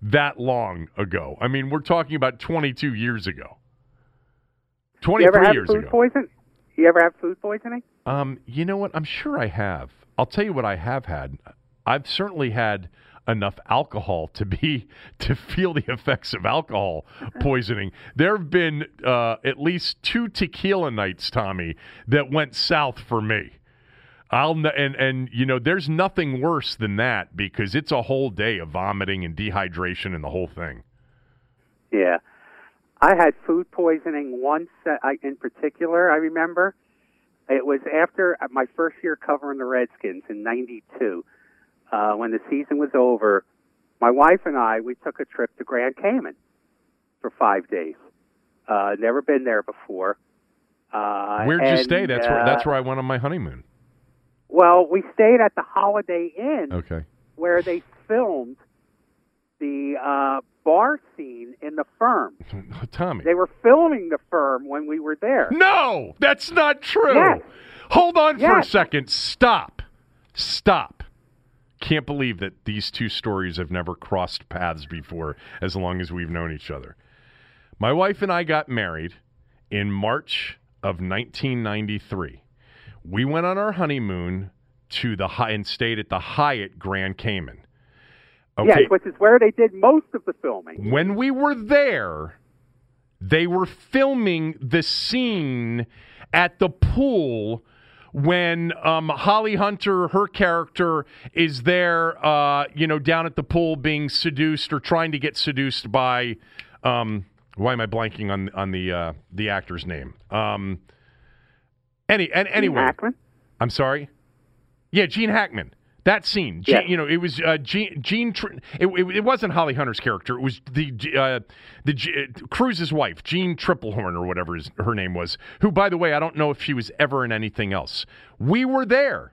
that long ago. I mean, we're talking about 22 years ago. You 23 ever have years food ago. poison? You ever have food poisoning? Um, you know what? I'm sure I have. I'll tell you what I have had. I've certainly had enough alcohol to be to feel the effects of alcohol poisoning. There have been uh, at least two tequila nights, Tommy, that went south for me. I'll and and you know there's nothing worse than that because it's a whole day of vomiting and dehydration and the whole thing. Yeah. I had food poisoning once uh, I, in particular, I remember. It was after my first year covering the Redskins in 92. Uh, when the season was over, my wife and I, we took a trip to Grand Cayman for five days. Uh, never been there before. Uh, Where'd you stay? That's where uh, that's where I went on my honeymoon. Well, we stayed at the Holiday Inn Okay. where they filmed the uh, bar scene in the firm. Tommy. They were filming the firm when we were there. No, that's not true. Yes. Hold on for a second. Stop. Stop. Can't believe that these two stories have never crossed paths before as long as we've known each other. My wife and I got married in March of 1993. We went on our honeymoon to the high and stayed at the Hyatt Grand Cayman. Okay. Yes, which is where they did most of the filming. When we were there, they were filming the scene at the pool when um, Holly Hunter, her character, is there, uh, you know, down at the pool being seduced or trying to get seduced by. Um, why am I blanking on on the uh, the actor's name? Um, any and anyway? I'm sorry. Yeah, Gene Hackman. That scene, Gene, Yeah. you know, it was uh, Gene. Gene it, it, it wasn't Holly Hunter's character. It was the uh, the G- uh, Cruise's wife, Jeanne Tripplehorn or whatever his, her name was. Who, by the way, I don't know if she was ever in anything else. We were there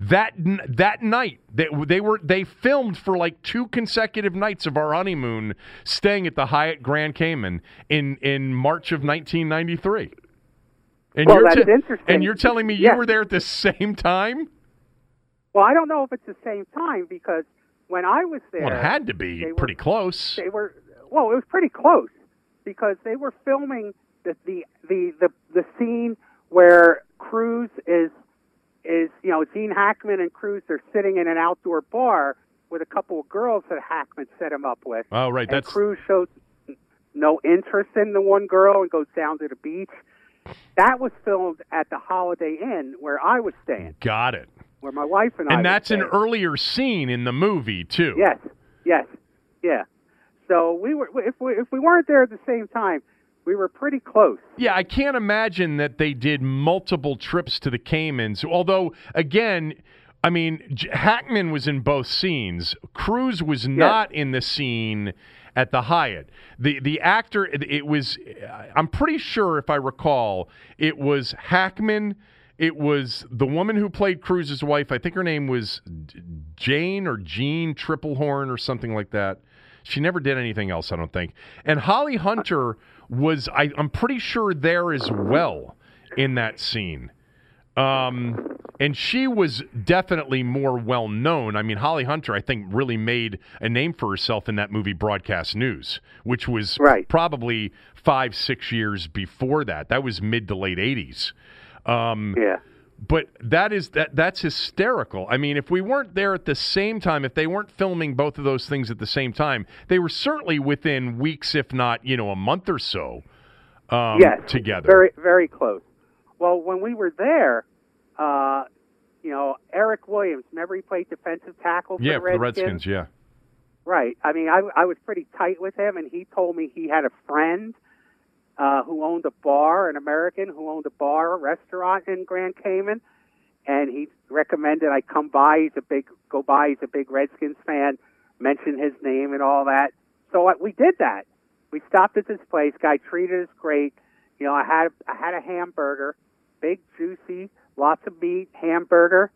that that night. They, they were they filmed for like two consecutive nights of our honeymoon, staying at the Hyatt Grand Cayman in in March of 1993. And Well, you're that's te- interesting. And you're telling me you Yes. were there at the same time? Well, I don't know if it's the same time because when I was there, Well, it had to be they were- pretty close. they were well, it was pretty close because they were filming the the the the, the scene where Cruise is is you know Gene Hackman and Cruise are sitting in an outdoor bar with a couple of girls that Hackman set him up with. Oh, right. and That's Cruise shows no interest in the one girl and goes down to the beach. That was filmed at the Holiday Inn where I was staying, got it. where my wife and I. And that's an earlier scene in the movie too. Yes, yes, yeah. So we were if we if we weren't there at the same time, we were pretty close. Yeah, I can't imagine that they did multiple trips to the Caymans. Although, again, I mean, Hackman was in both scenes. Cruise was not in the scene at the Hyatt. The the actor, it, it was. I'm pretty sure, if I recall, it was Hackman. It was the woman who played Cruise's wife. I think her name was Jane or Jean Tripplehorn or something like that. She never did anything else, I don't think. And Holly Hunter was, I, I'm pretty sure, there as well in that scene. Um, and she was definitely more well known. I mean, Holly Hunter, I think, really made a name for herself in that movie Broadcast News, which was Right. probably five, six years before that. That was mid to late 80s. Um, Yeah. but that is that that's hysterical. I mean, if we weren't there at the same time, if they weren't filming both of those things at the same time, they were certainly within weeks, if not you know a month or so, um, yes. together. Very very close. Well, when we were there, uh, you know, Eric Williams. Remember he played defensive tackle for yeah, the for the Redskins. Redskins. Yeah, Right. I mean, I, I was pretty tight with him, and he told me he had a friend uh, who owned a bar, an American who owned a bar, a restaurant in Grand Cayman, and he recommended I come by. He's a big go by. He's a big Redskins fan. Mention his name and all that. So I, we did that. We stopped at this place. Guy treated us great. You know, I had I had a hamburger, big juicy lots of meat, hamburger,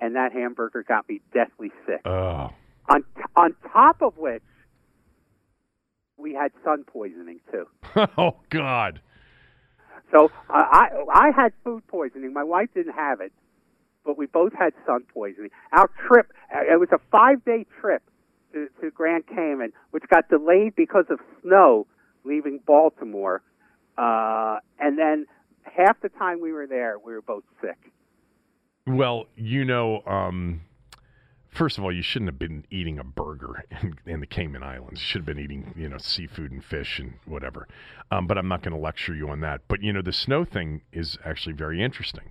and that hamburger got me deathly sick. Oh, On on top of which, we had sun poisoning too. oh God. So uh, I I had food poisoning. My wife didn't have it, but we both had sun poisoning. Our trip uh, it was a five day trip to, to Grand Cayman, which got delayed because of snow leaving Baltimore, uh, and then half the time we were there, we were both sick. Well, you know, um, first of all, you shouldn't have been eating a burger in, in the Cayman Islands. You should have been eating, you know, seafood and fish and whatever. Um, but I'm not going to lecture you on that. But, you know, the snow thing is actually very interesting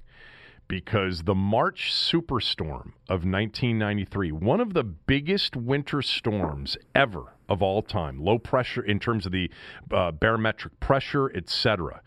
because the March superstorm of 1993, one of the biggest winter storms ever of all time, low pressure in terms of the uh, barometric pressure, etc.,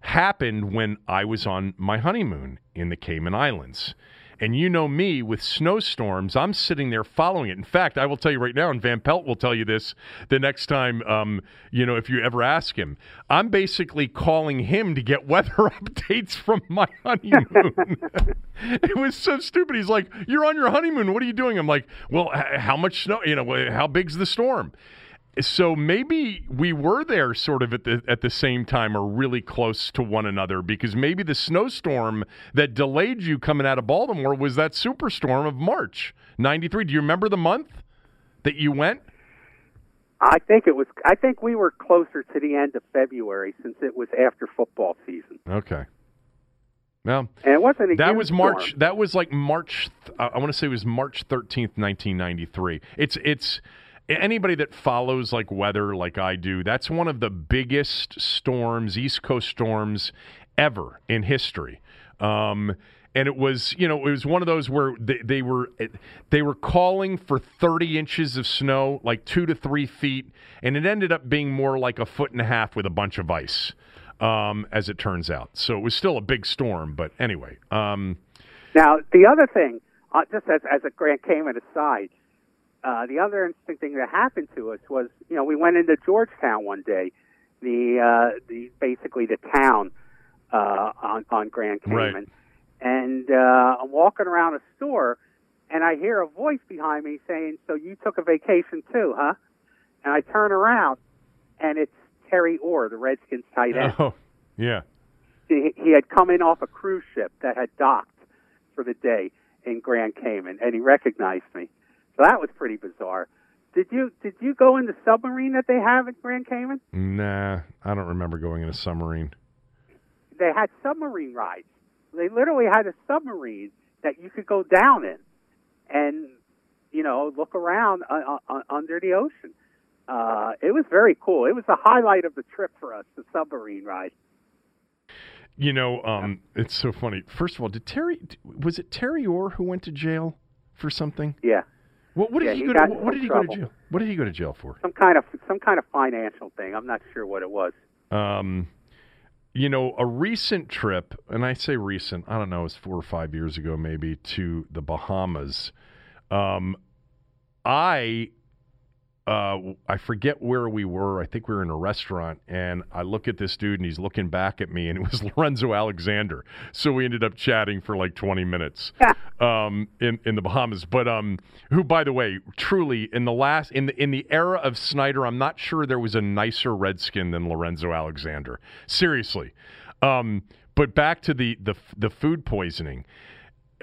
happened when I was on my honeymoon in the Cayman Islands. And you know me with snowstorms, I'm sitting there following it. In fact, I will tell you right now, and Van Pelt will tell you this the next time, um, you know, if you ever ask him. I'm basically calling him to get weather updates from my honeymoon. it was so stupid. He's like, You're on your honeymoon. What are you doing? I'm like, Well, h- how much snow, you know, how big's the storm? So maybe we were there sort of at the at the same time or really close to one another because maybe the snowstorm that delayed you coming out of Baltimore was that superstorm of March 93 do you remember the month that you went I think it was. I think we were closer to the end of February since it was after football season, okay well and it wasn't that was March storm. that was like March I want to say it was March 13th 1993 it's it's anybody that follows like weather like I do, that's one of the biggest storms, East Coast storms ever in history. Um, and it was, you know, it was one of those where they, they were they were calling for 30 inches of snow, like two to three feet, and it ended up being more like a foot and a half with a bunch of ice, um, as it turns out. So it was still a big storm, but anyway. Um, Now, the other thing, uh, just as, as a Grand Cayman aside, uh, the other interesting thing that happened to us was, you know, we went into Georgetown one day, the uh, the basically the town uh, on on Grand Cayman, Right. and uh, I'm walking around a store, and I hear a voice behind me saying, "So you took a vacation too, huh?" And I turn around, and it's Terry Orr, the Redskins tight end oh, yeah. he, he had come in off a cruise ship that had docked for the day in Grand Cayman, and he recognized me. So that was pretty bizarre. Did you did you go in the submarine that they have at Grand Cayman? Nah, I don't remember going in a submarine. They had submarine rides. They literally had a submarine that you could go down in, and you know look around uh, uh, under the ocean. Uh, it was very cool. It was the highlight of the trip for us, the submarine ride. You know, um, it's so funny. First of all, did Terry was it Terry Orr who went to jail for something? Yeah, What, what did Yeah, he he go? To, what did he go to jail? What did he go to jail for? some kind of some kind of financial thing. I'm not sure what it was. Um, you know, a recent trip, and I say recent, I don't know, it was four or five years ago, maybe to the Bahamas. Um, I. Uh, I forget where we were. I think we were in a restaurant, and I look at this dude, and he's looking back at me, and it was Lorenzo Alexander. So we ended up chatting for like 20 minutes um, in in the Bahamas. But um, who, by the way, truly in the last in the in the era of Snyder, I'm not sure there was a nicer Redskin than Lorenzo Alexander. Seriously. Um, but back to the the the food poisoning.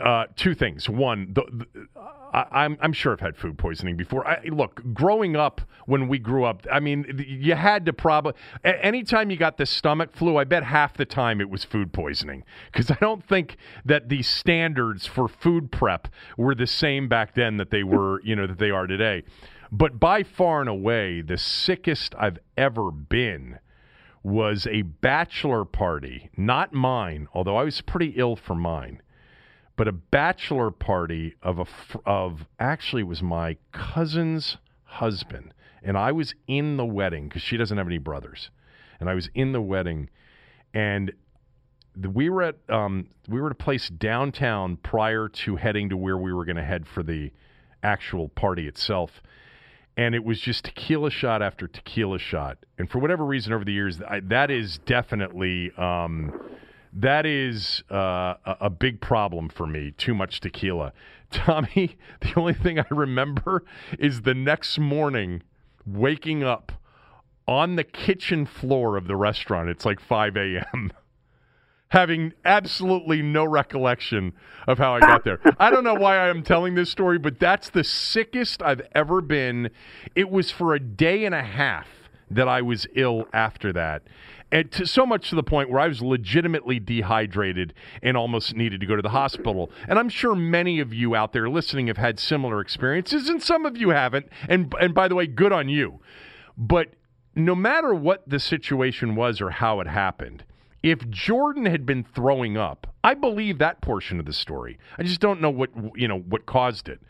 Uh, two things. One, the, the, I, I'm I'm sure I've had food poisoning before. I, look, growing up when we grew up, I mean, you had to probably anytime you got the stomach flu. I bet half the time it was food poisoning because I don't think that the standards for food prep were the same back then that they were, you know, that they are today. But by far and away, the sickest I've ever been was a bachelor party, not mine, although I was pretty ill for mine but a bachelor party of a of actually was my cousin's husband and I was in the wedding cuz she doesn't have any brothers and I was in the wedding and we were at um, we were at a place downtown prior to heading to where we were going to head for the actual party itself and it was just tequila shot after tequila shot and for whatever reason over the years I, that is definitely um, That is uh, a, a big problem for me. Too much tequila. Tommy, the only thing I remember is the next morning waking up on the kitchen floor of the restaurant. It's like 5 a.m. Having absolutely no recollection of how I got there. I don't know why I am telling this story, but that's the sickest I've ever been. It was for a day and a half that I was ill after that. And to, so much to the point where I was legitimately dehydrated and almost needed to go to the hospital. And I'm sure many of you out there listening have had similar experiences, and some of you haven't. And and by the way, good on you. But no matter what the situation was or how it happened, if Jordan had been throwing up, I believe that portion of the story. I just don't know what you know what caused it.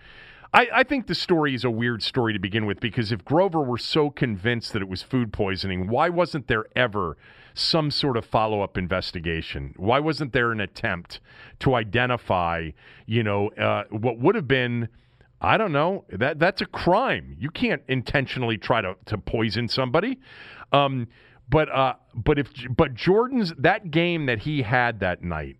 I, I, think the story is a weird story to begin with because if Grover were so convinced that it was food poisoning, why wasn't there ever some sort of follow up investigation? Why wasn't there an attempt to identify, you know, uh, what would have been? I don't know. That that's a crime. You can't intentionally try to, to poison somebody. Um, but uh, but if but Jordan's that game that he had that night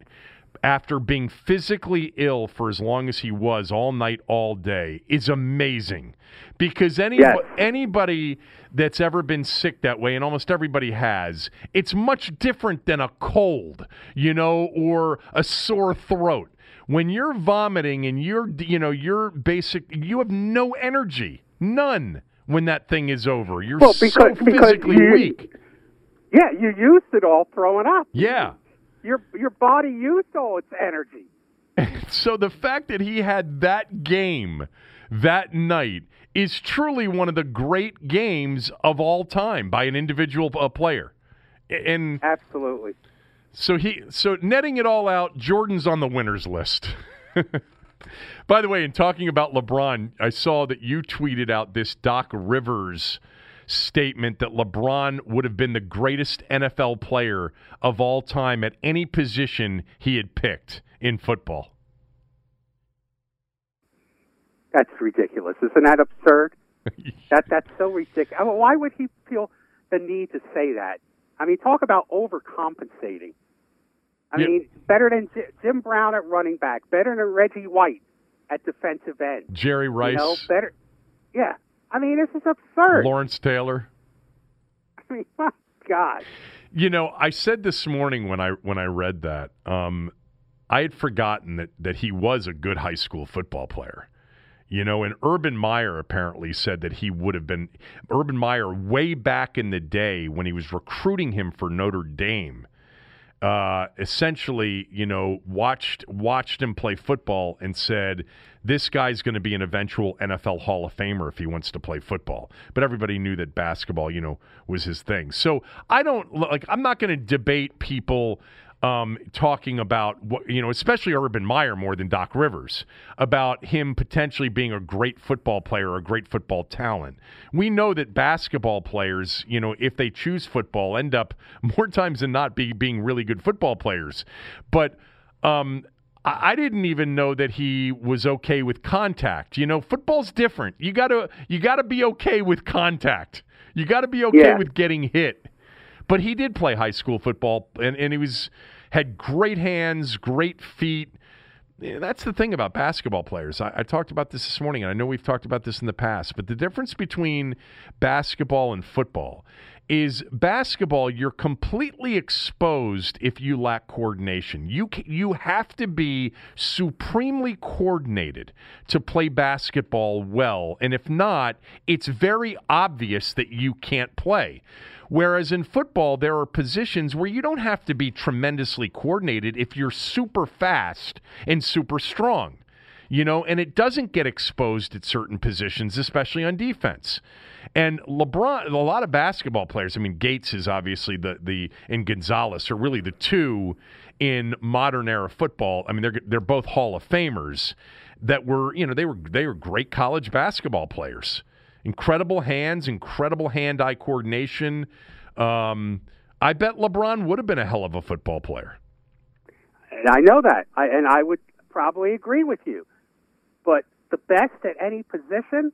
after being physically ill for as long as he was all night all day is amazing. Because any, yes. anybody that's ever been sick that way and almost everybody has it's much different than a cold you know or a sore throat. When you're vomiting and you're you know you're basic you have no energy. None when that thing is over. You're well, because, so physically you, weak. Yeah you used it all throwing up. Yeah your your body used all its energy. so the fact that he had that game that night is truly one of the great games of all time by an individual uh, player. And absolutely. So he so netting it all out, Jordan's on the winners list. By the way, in talking about LeBron, I saw that you tweeted out this Doc Rivers statement that LeBron would have been the greatest NFL player of all time at any position he had picked in football. That's ridiculous. Isn't that absurd? that that's so ridiculous. I mean, why would he feel the need to say that? I mean, talk about overcompensating. I yep. mean, better than Jim Brown at running back, better than Reggie White at defensive end. Jerry Rice. You know, better. Yeah, I mean, this is absurd. Lawrence Taylor. I mean, my God. You know, I said this morning when I when I read that, um, I had forgotten that that he was a good high school football player. You know, and Urban Meyer apparently said that he would have been Urban Meyer way back in the day when he was recruiting him for Notre Dame uh, essentially, you know, watched watched him play football and said, "This guy's going to be an eventual NFL Hall of Famer if he wants to play football." But everybody knew that basketball, you know, was his thing. So I don't like. I'm not going to debate people um, talking about what you know, especially Urban Meyer more than Doc Rivers, about him potentially being a great football player, or a great football talent. We know that basketball players, you know, if they choose football, end up more times than not be, being really good football players. But um, I didn't even know that he was okay with contact. You know, football's different. You gotta you gotta be okay with contact. You gotta be okay yeah. with getting hit. But he did play high school football, and, and he was had great hands, great feet. That's the thing about basketball players. I, I, talked about this this morning, and I know we've talked about this in the past, but the difference between basketball and football is basketball you're completely exposed if you lack coordination. You you have to be supremely coordinated to play basketball well, and if not, it's very obvious that you can't play. Whereas in football, there are positions where you don't have to be tremendously coordinated if you're super fast and super strong, you know, and it doesn't get exposed at certain positions, especially on defense. And LeBron, a lot of basketball players, I mean, Gates is obviously the, the, and Gonzalez are really the two in modern era football. I mean, they're, they're both Hall of Famers that were, you know, they were, they were great college basketball players incredible hands, incredible hand-eye coordination. Um, I bet LeBron would have been a hell of a football player. And I know that, I, and I would probably agree with you. But the best at any position,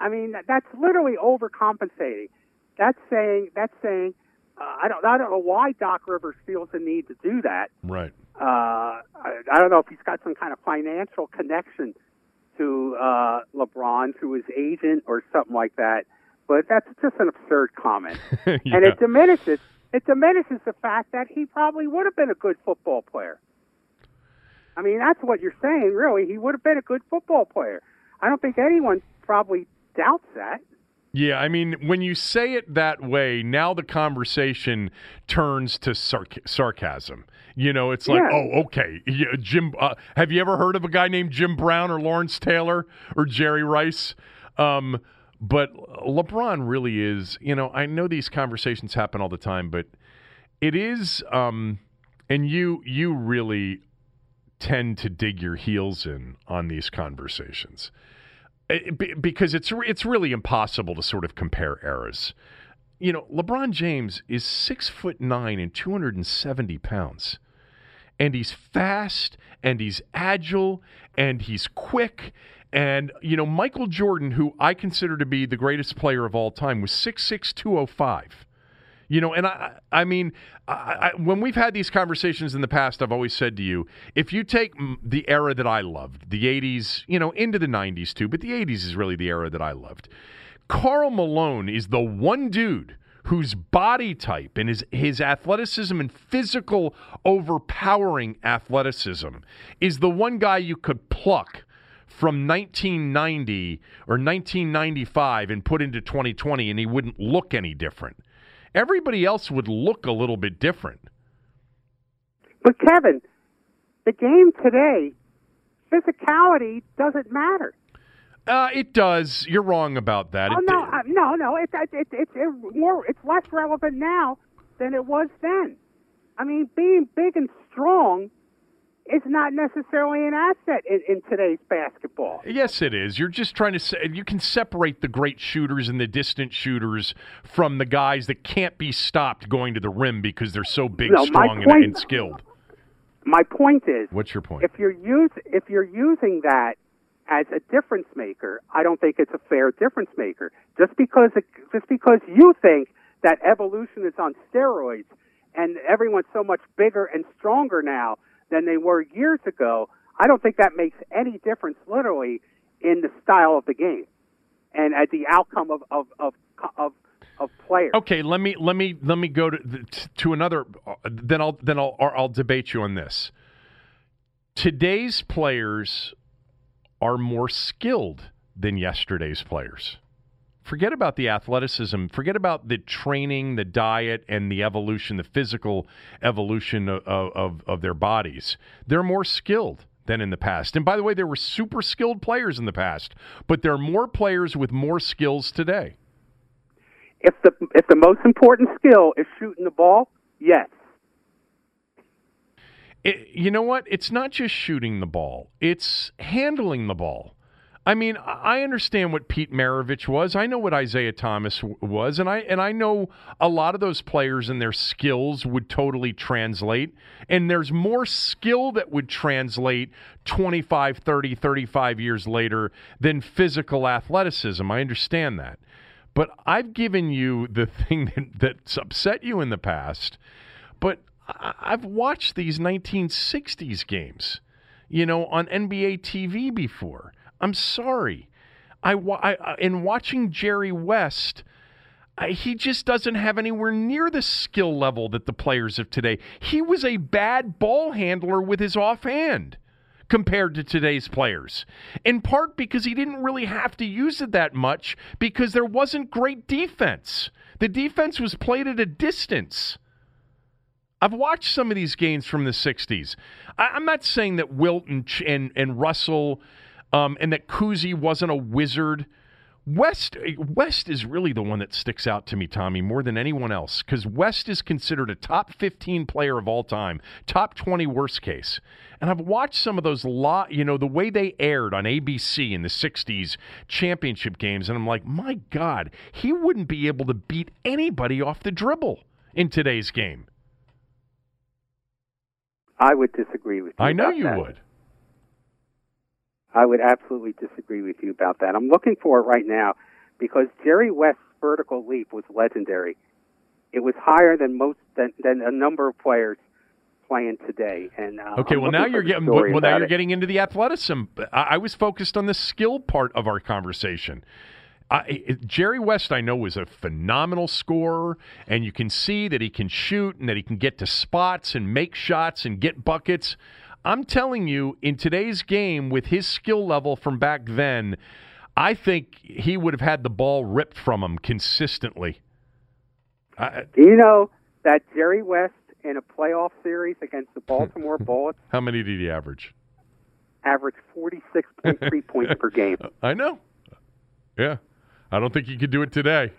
I mean, that's literally overcompensating. That's saying that's saying uh, I don't I don't know why Doc Rivers feels the need to do that. Right. Uh, I, I don't know if he's got some kind of financial connection to uh, LeBron through his agent or something like that. But that's just an absurd comment, yeah. and it diminishes it diminishes the fact that he probably would have been a good football player. I mean, that's what you're saying, really. He would have been a good football player. I don't think anyone probably doubts that. Yeah, I mean, when you say it that way, now the conversation turns to sarc- sarcasm. You know, it's like, Yeah. oh, okay, yeah, Jim. Uh, have you ever heard of a guy named Jim Brown or Lawrence Taylor or Jerry Rice? Um, but LeBron really is. You know, I know these conversations happen all the time, but it is. Um, and you, you really tend to dig your heels in on these conversations. Uh, it- because it's it's really impossible to sort of compare eras. You know, LeBron James is six foot nine and two hundred and seventy pounds, and he's fast and he's agile and he's quick. And you know, Michael Jordan, who I consider to be the greatest player of all time, was six six two oh five. You know, and I, I mean, I, I, when we've had these conversations in the past, I've always said to you, if you take the era that I loved, the 80s, you know, into the 90s too, but the 80s is really the era that I loved. Karl Malone is the one dude whose body type and his, his athleticism and physical overpowering athleticism is the one guy you could pluck from 1990 or 1995 and put into 2020 and he wouldn't look any different. Everybody else would look a little bit different. But Kevin, the game today, physicality doesn't matter. Uh, it does. You're wrong about that. Oh It- no, uh, no, no! It's it, it, it's it's more it's less relevant now than it was then. I mean, being big and strong is not necessarily an asset in, in today's basketball. Yes, it is. You're just trying to say you can separate the great shooters and the distant shooters from the guys that can't be stopped going to the rim because they're so big, No, strong, and, point- and skilled. My point is, What's your point? if you're use if you're using that as a difference maker, I don't think it's a fair difference maker. Just because it, just because you think that evolution is on steroids and everyone's so much bigger and stronger now than they were years ago, I don't think that makes any difference literally in the style of the game and at the outcome of of of of, of players. Okay, let me let me let me go to to another. Then I'll then I'll I'll debate you on this. Today's players are more skilled than yesterday's players. Forget about the athleticism. Forget about the training, the diet, and the evolution, the physical evolution of, of, of their bodies. They're more skilled than in the past. And by the way, there were super skilled players in the past, but there are more players with more skills today. If the if the most important skill is shooting the ball, yes. It, you know what? It's not just shooting the ball; it's handling the ball. I mean, I understand what Pete Maravich was. I know what Isiah Thomas was, and I and I know a lot of those players and their skills would totally translate. And there's more skill that would translate 25, 30, 35 years later than physical athleticism. I understand that. But I've given you the thing that, that's upset you in the past. But I've watched these 1960s games, you know, on NBA TV before. I'm sorry. I, I in watching Jerry West, I, he just doesn't have anywhere near the skill level that the players of today. He was a bad ball handler with his offhand compared to today's players. In part because he didn't really have to use it that much because there wasn't great defense. The defense was played at a distance. I've watched some of these games from the 60s. I, I'm not saying that Wilton and, and, and Russell um, and that Cousy wasn't a wizard. West West is really the one that sticks out to me, Tommy, more than anyone else, because West is considered a top 15 player of all time, top 20 worst case. And I've watched some of those lot, you know, the way they aired on ABC in the 60s championship games, and I'm like, my God, he wouldn't be able to beat anybody off the dribble in today's game. I would disagree with you. I know you that. would. I would absolutely disagree with you about that. I'm looking for it right now because Jerry West's vertical leap was legendary. it was higher than most than, than a number of players playing today. And uh, okay, I'm well now you're getting well now you're it. getting into the athleticism. I, I was focused on the skill part of our conversation. I, Jerry West, I know, was a phenomenal scorer, and you can see that he can shoot and that he can get to spots and make shots and get buckets. I'm telling you, in today's game, with his skill level from back then, I think he would have had the ball ripped from him consistently. I, Do you know that Jerry West in a playoff series against the Baltimore Bullets how many did he average? averaged 46.3 points per game? I know. Yeah. I don't think he could do it today.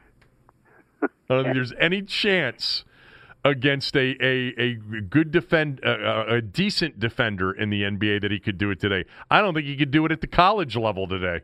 I don't think there's any chance against a, a, a good defend uh, a decent defender in the NBA that he could do it today. I don't think he could do it at the college level today.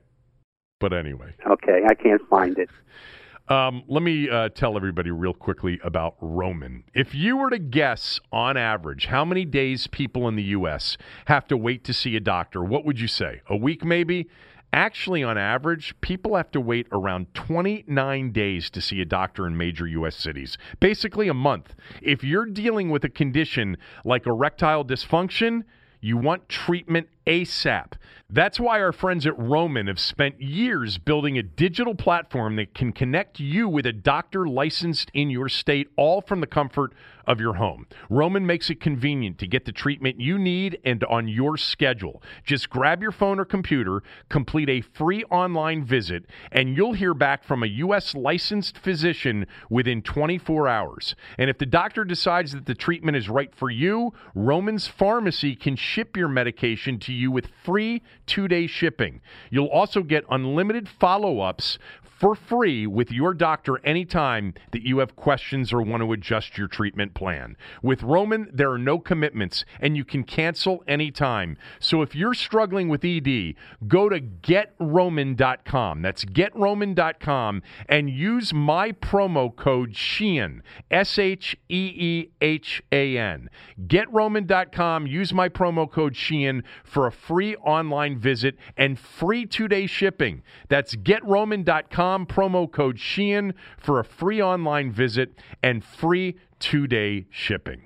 But anyway, Okay, I can't find it. um, let me uh, tell everybody real quickly about Roman. If you were to guess on average how many days people in the U.S. have to wait to see a doctor, what would you say? A week, maybe? Actually, on average, people have to wait around 29 days to see a doctor in major U.S. cities. Basically, a month. If you're dealing with a condition like erectile dysfunction, you want treatment ASAP. That's why our friends at Roman have spent years building a digital platform that can connect you with a doctor licensed in your state, all from the comfort of your home. Roman makes it convenient to get the treatment you need and on your schedule. Just grab your phone or computer, complete a free online visit, and you'll hear back from a U.S. licensed physician within 24 hours. And if the doctor decides that the treatment is right for you, Roman's Pharmacy can ship your medication to you with free two day shipping. You'll also get unlimited follow ups for free with your doctor anytime that you have questions or want to adjust your treatment plan. With Roman, there are no commitments and you can cancel anytime. So if you're struggling with ED, go to getroman.com. That's getroman.com and use my promo code SHEEHAN, S H E E H A N. Getroman.com, use my promo code SHEEHAN for a free online visit and free two day shipping. That's getroman.com, promo code SHEEHAN for a free online visit and free two day shipping.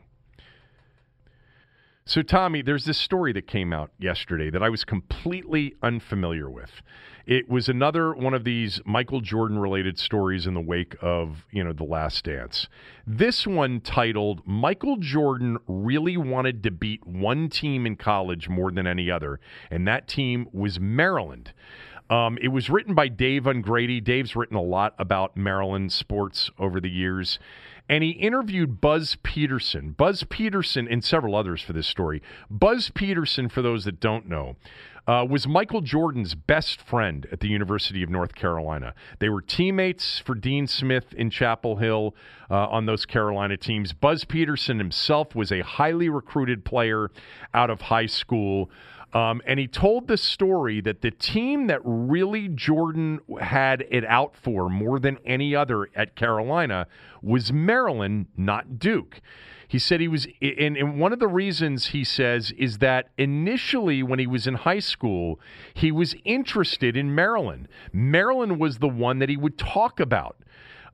So, Tommy, there's this story that came out yesterday that I was completely unfamiliar with. It was another one of these Michael Jordan related stories in the wake of, you know, The Last Dance. This one titled Michael Jordan really wanted to beat one team in college more than any other, and that team was Maryland. Um, it was written by Dave Ungrady. Dave's written a lot about Maryland sports over the years. And he interviewed Buzz Peterson. Buzz Peterson, and several others for this story. Buzz Peterson, for those that don't know, uh, was Michael Jordan's best friend at the University of North Carolina. They were teammates for Dean Smith in Chapel Hill uh, on those Carolina teams. Buzz Peterson himself was a highly recruited player out of high school. Um, and he told the story that the team that really Jordan had it out for more than any other at Carolina was Maryland, not Duke. He said he was, and, and one of the reasons he says is that initially when he was in high school, he was interested in Maryland. Maryland was the one that he would talk about.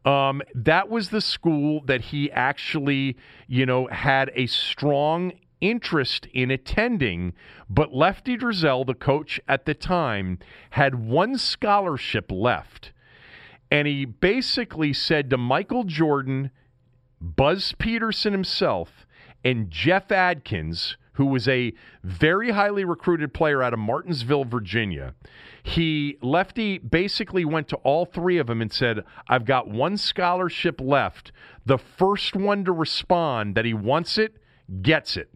Um, that was the school that he actually, you know, had a strong interest in attending, but Lefty Driesell, the coach at the time, had one scholarship left. And he basically said to Michael Jordan, Buzz Peterson himself, and Jeff Adkins, who was a very highly recruited player out of Martinsville, Virginia. He Lefty basically went to all three of them and said, "I've got one scholarship left. The first one to respond that he wants it gets it."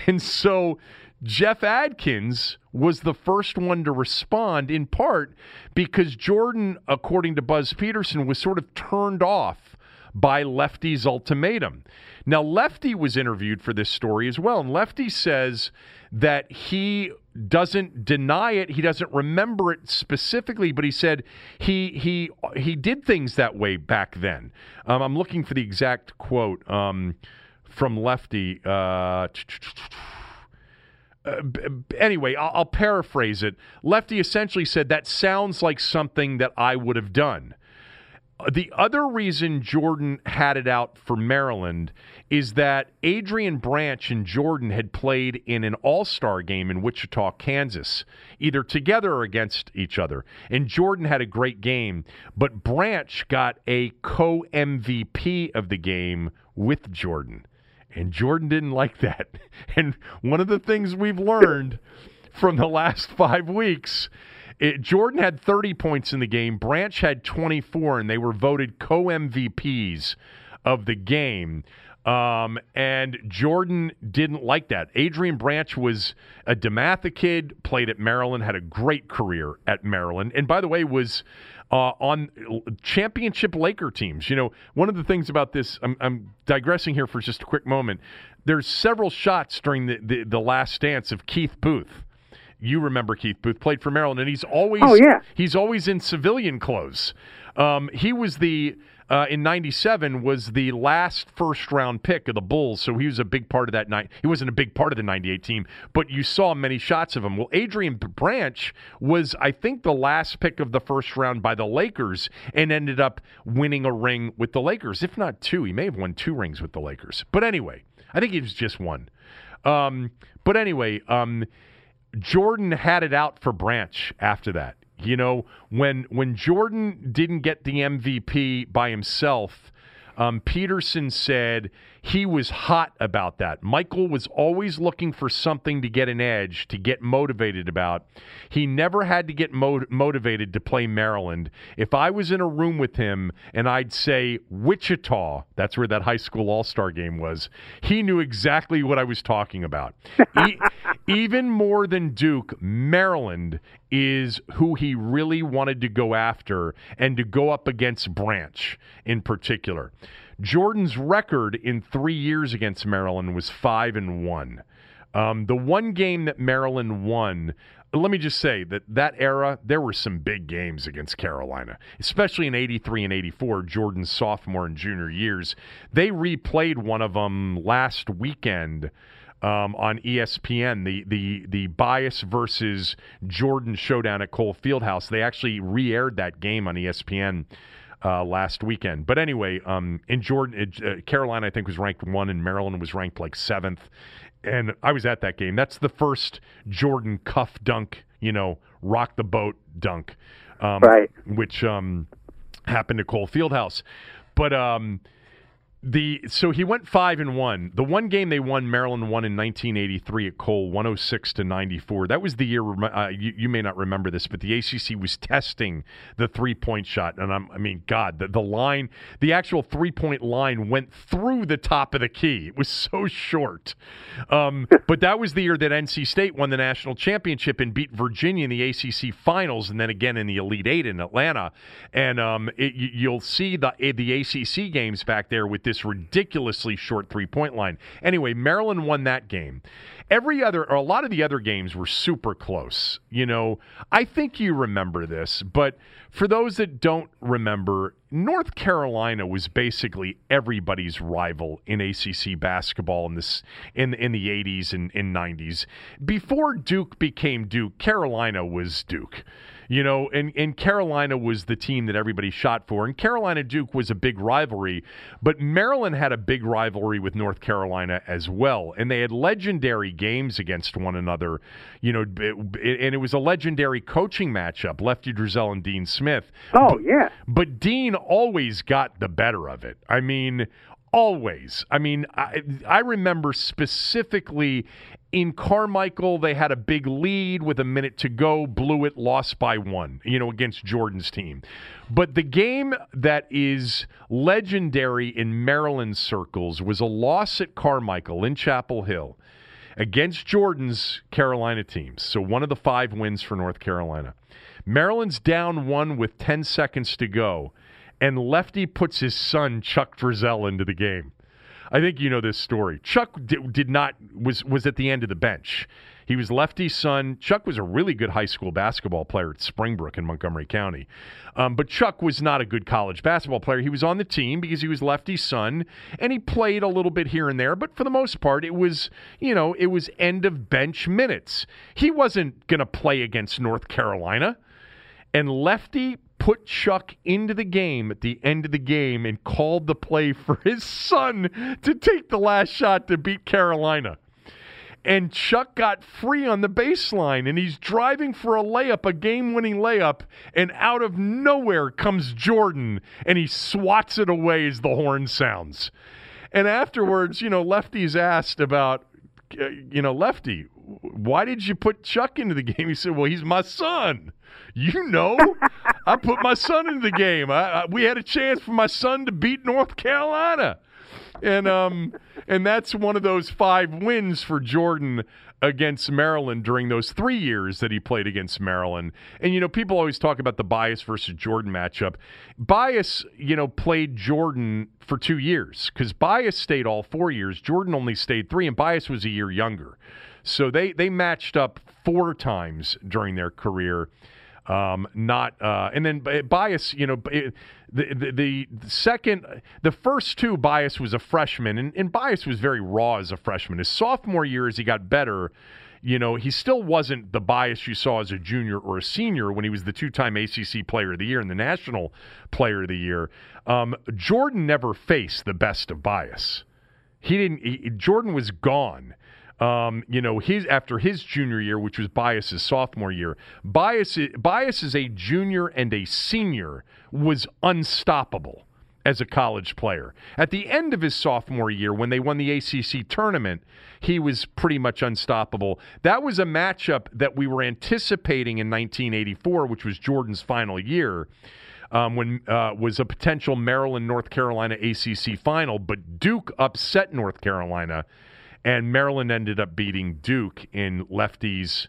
And so Jeff Adkins was the first one to respond in part because Jordan, according to Buzz Peterson, was sort of turned off by Lefty's ultimatum. Now, Lefty was interviewed for this story as well, and Lefty says that he doesn't deny it. He doesn't remember it specifically, but he said he he he did things that way back then. Um, I'm looking for the exact quote um, from Lefty. Uh, uh, anyway, I'll, I'll paraphrase it. Lefty essentially said that sounds like something that I would have done. the other reason Jordan had it out for Maryland is that Adrian Branch and Jordan had played in an all star game in Wichita, Kansas, either together or against each other. And Jordan had a great game, but Branch got a co MVP of the game with Jordan. And Jordan didn't like that. And one of the things we've learned from the last five weeks it, Jordan had 30 points in the game. Branch had 24, and they were voted co MVPs of the game. Um, and Jordan didn't like that. Adrian Branch was a DeMatha kid, played at Maryland, had a great career at Maryland, and by the way, was uh, on championship Laker teams. You know, one of the things about this, I'm, I'm, digressing here for just a quick moment. There's several shots during the, the, the last dance of Keith Booth you remember Keith Booth played for Maryland, and he's always oh, yeah. he's always in civilian clothes. Um, he was the uh, in '97 was the last first round pick of the Bulls, so he was a big part of that night. He wasn't a big part of the '98 team, but you saw many shots of him. Well, Adrian Branch was, I think, the last pick of the first round by the Lakers, and ended up winning a ring with the Lakers, if not two. He may have won two rings with the Lakers, but anyway, I think he was just one. Um, but anyway, um, Jordan had it out for Branch after that. You know, when when Jordan didn't get the MVP by himself, um, Peterson said he was hot about that. Michael was always looking for something to get an edge, to get motivated about. He never had to get mo- motivated to play Maryland. If I was in a room with him and I'd say Wichita, that's where that high school all star game was, he knew exactly what I was talking about. e- even more than Duke, Maryland is who he really wanted to go after and to go up against Branch in particular. Jordan's record in three years against Maryland was five and one. Um, the one game that Maryland won, let me just say that that era, there were some big games against Carolina, especially in 83 and 84, Jordan's sophomore and junior years. They replayed one of them last weekend. Um, on ESPN, the the the Bias versus Jordan showdown at Cole Fieldhouse. They actually re-aired that game on ESPN uh, last weekend. But anyway, um, in Jordan, uh, Carolina, I think was ranked one, and Maryland was ranked like seventh. And I was at that game. That's the first Jordan cuff dunk, you know, rock the boat dunk, um, right? Which um, happened to Cole Fieldhouse. But um, the so he went five and one. The one game they won, Maryland won in 1983 at Cole, 106 to 94. That was the year. Uh, you, you, may not remember this, but the ACC was testing the three point shot, and I'm, i mean, God, the, the line, the actual three point line went through the top of the key. It was so short. Um, but that was the year that NC State won the national championship and beat Virginia in the ACC finals, and then again in the Elite Eight in Atlanta. And um, it, you'll see the the ACC games back there with this ridiculously short three point line. Anyway, Maryland won that game. Every other, or a lot of the other games were super close. You know, I think you remember this, but for those that don't remember, North Carolina was basically everybody's rival in ACC basketball in this in in the 80s and, and 90s. Before Duke became Duke, Carolina was Duke. You know, and, and Carolina was the team that everybody shot for. And Carolina Duke was a big rivalry, but Maryland had a big rivalry with North Carolina as well. And they had legendary games against one another, you know, and it was a legendary coaching matchup, Lefty Driesell and Dean Smith. Oh, but, yeah. But Dean always got the better of it. I mean, always. I mean, I, I remember specifically in Carmichael, they had a big lead with a minute to go, blew it, lost by one, you know, against Jordan's team. But the game that is legendary in Maryland circles was a loss at Carmichael in Chapel Hill against Jordan's Carolina teams. So one of the five wins for North Carolina. Maryland's down one with 10 seconds to go, and Lefty puts his son, Chuck Driesell, into the game. I think you know this story. Chuck did, did not was was at the end of the bench. He was Lefty's son. Chuck was a really good high school basketball player at Springbrook in Montgomery County. Um, but Chuck was not a good college basketball player. He was on the team because he was Lefty's son, and he played a little bit here and there. But for the most part, it was, you know, it was end of bench minutes. He wasn't going to play against North Carolina. And Lefty put Chuck into the game at the end of the game and called the play for his son to take the last shot to beat Carolina. And Chuck got free on the baseline and he's driving for a layup, a game winning layup. And out of nowhere comes Jordan and he swats it away as the horn sounds. And afterwards, you know, Lefty's asked about, you know, Lefty, why did you put Chuck into the game? He said, well, he's my son. You know, I put my son into the game. I, I, we had a chance for my son to beat North Carolina and um and that's one of those five wins for Jordan against Maryland during those three years that he played against Maryland. And you know, people always talk about the Bias versus Jordan matchup. Bias, you know, played Jordan for two years because Bias stayed all four years. Jordan only stayed three, and Bias was a year younger. So they they matched up four times during their career. Um, not uh, and then Bias, you know, the, the, the second, the first two Bias was a freshman, and, and Bias was very raw as a freshman. His sophomore year, as he got better, you know, he still wasn't the Bias you saw as a junior or a senior when he was the two-time ACC Player of the Year and the National Player of the Year. Um, Jordan never faced the best of Bias. He didn't. He, Jordan was gone um, you know, his after his junior year, which was Bias's sophomore year, Bias Bias is a junior and a senior was unstoppable as a college player. At the end of his sophomore year, when they won the ACC tournament, he was pretty much unstoppable. That was a matchup that we were anticipating in 1984, which was Jordan's final year. Um, when uh, was a potential Maryland North Carolina ACC final, but Duke upset North Carolina and Maryland ended up beating Duke in Lefty's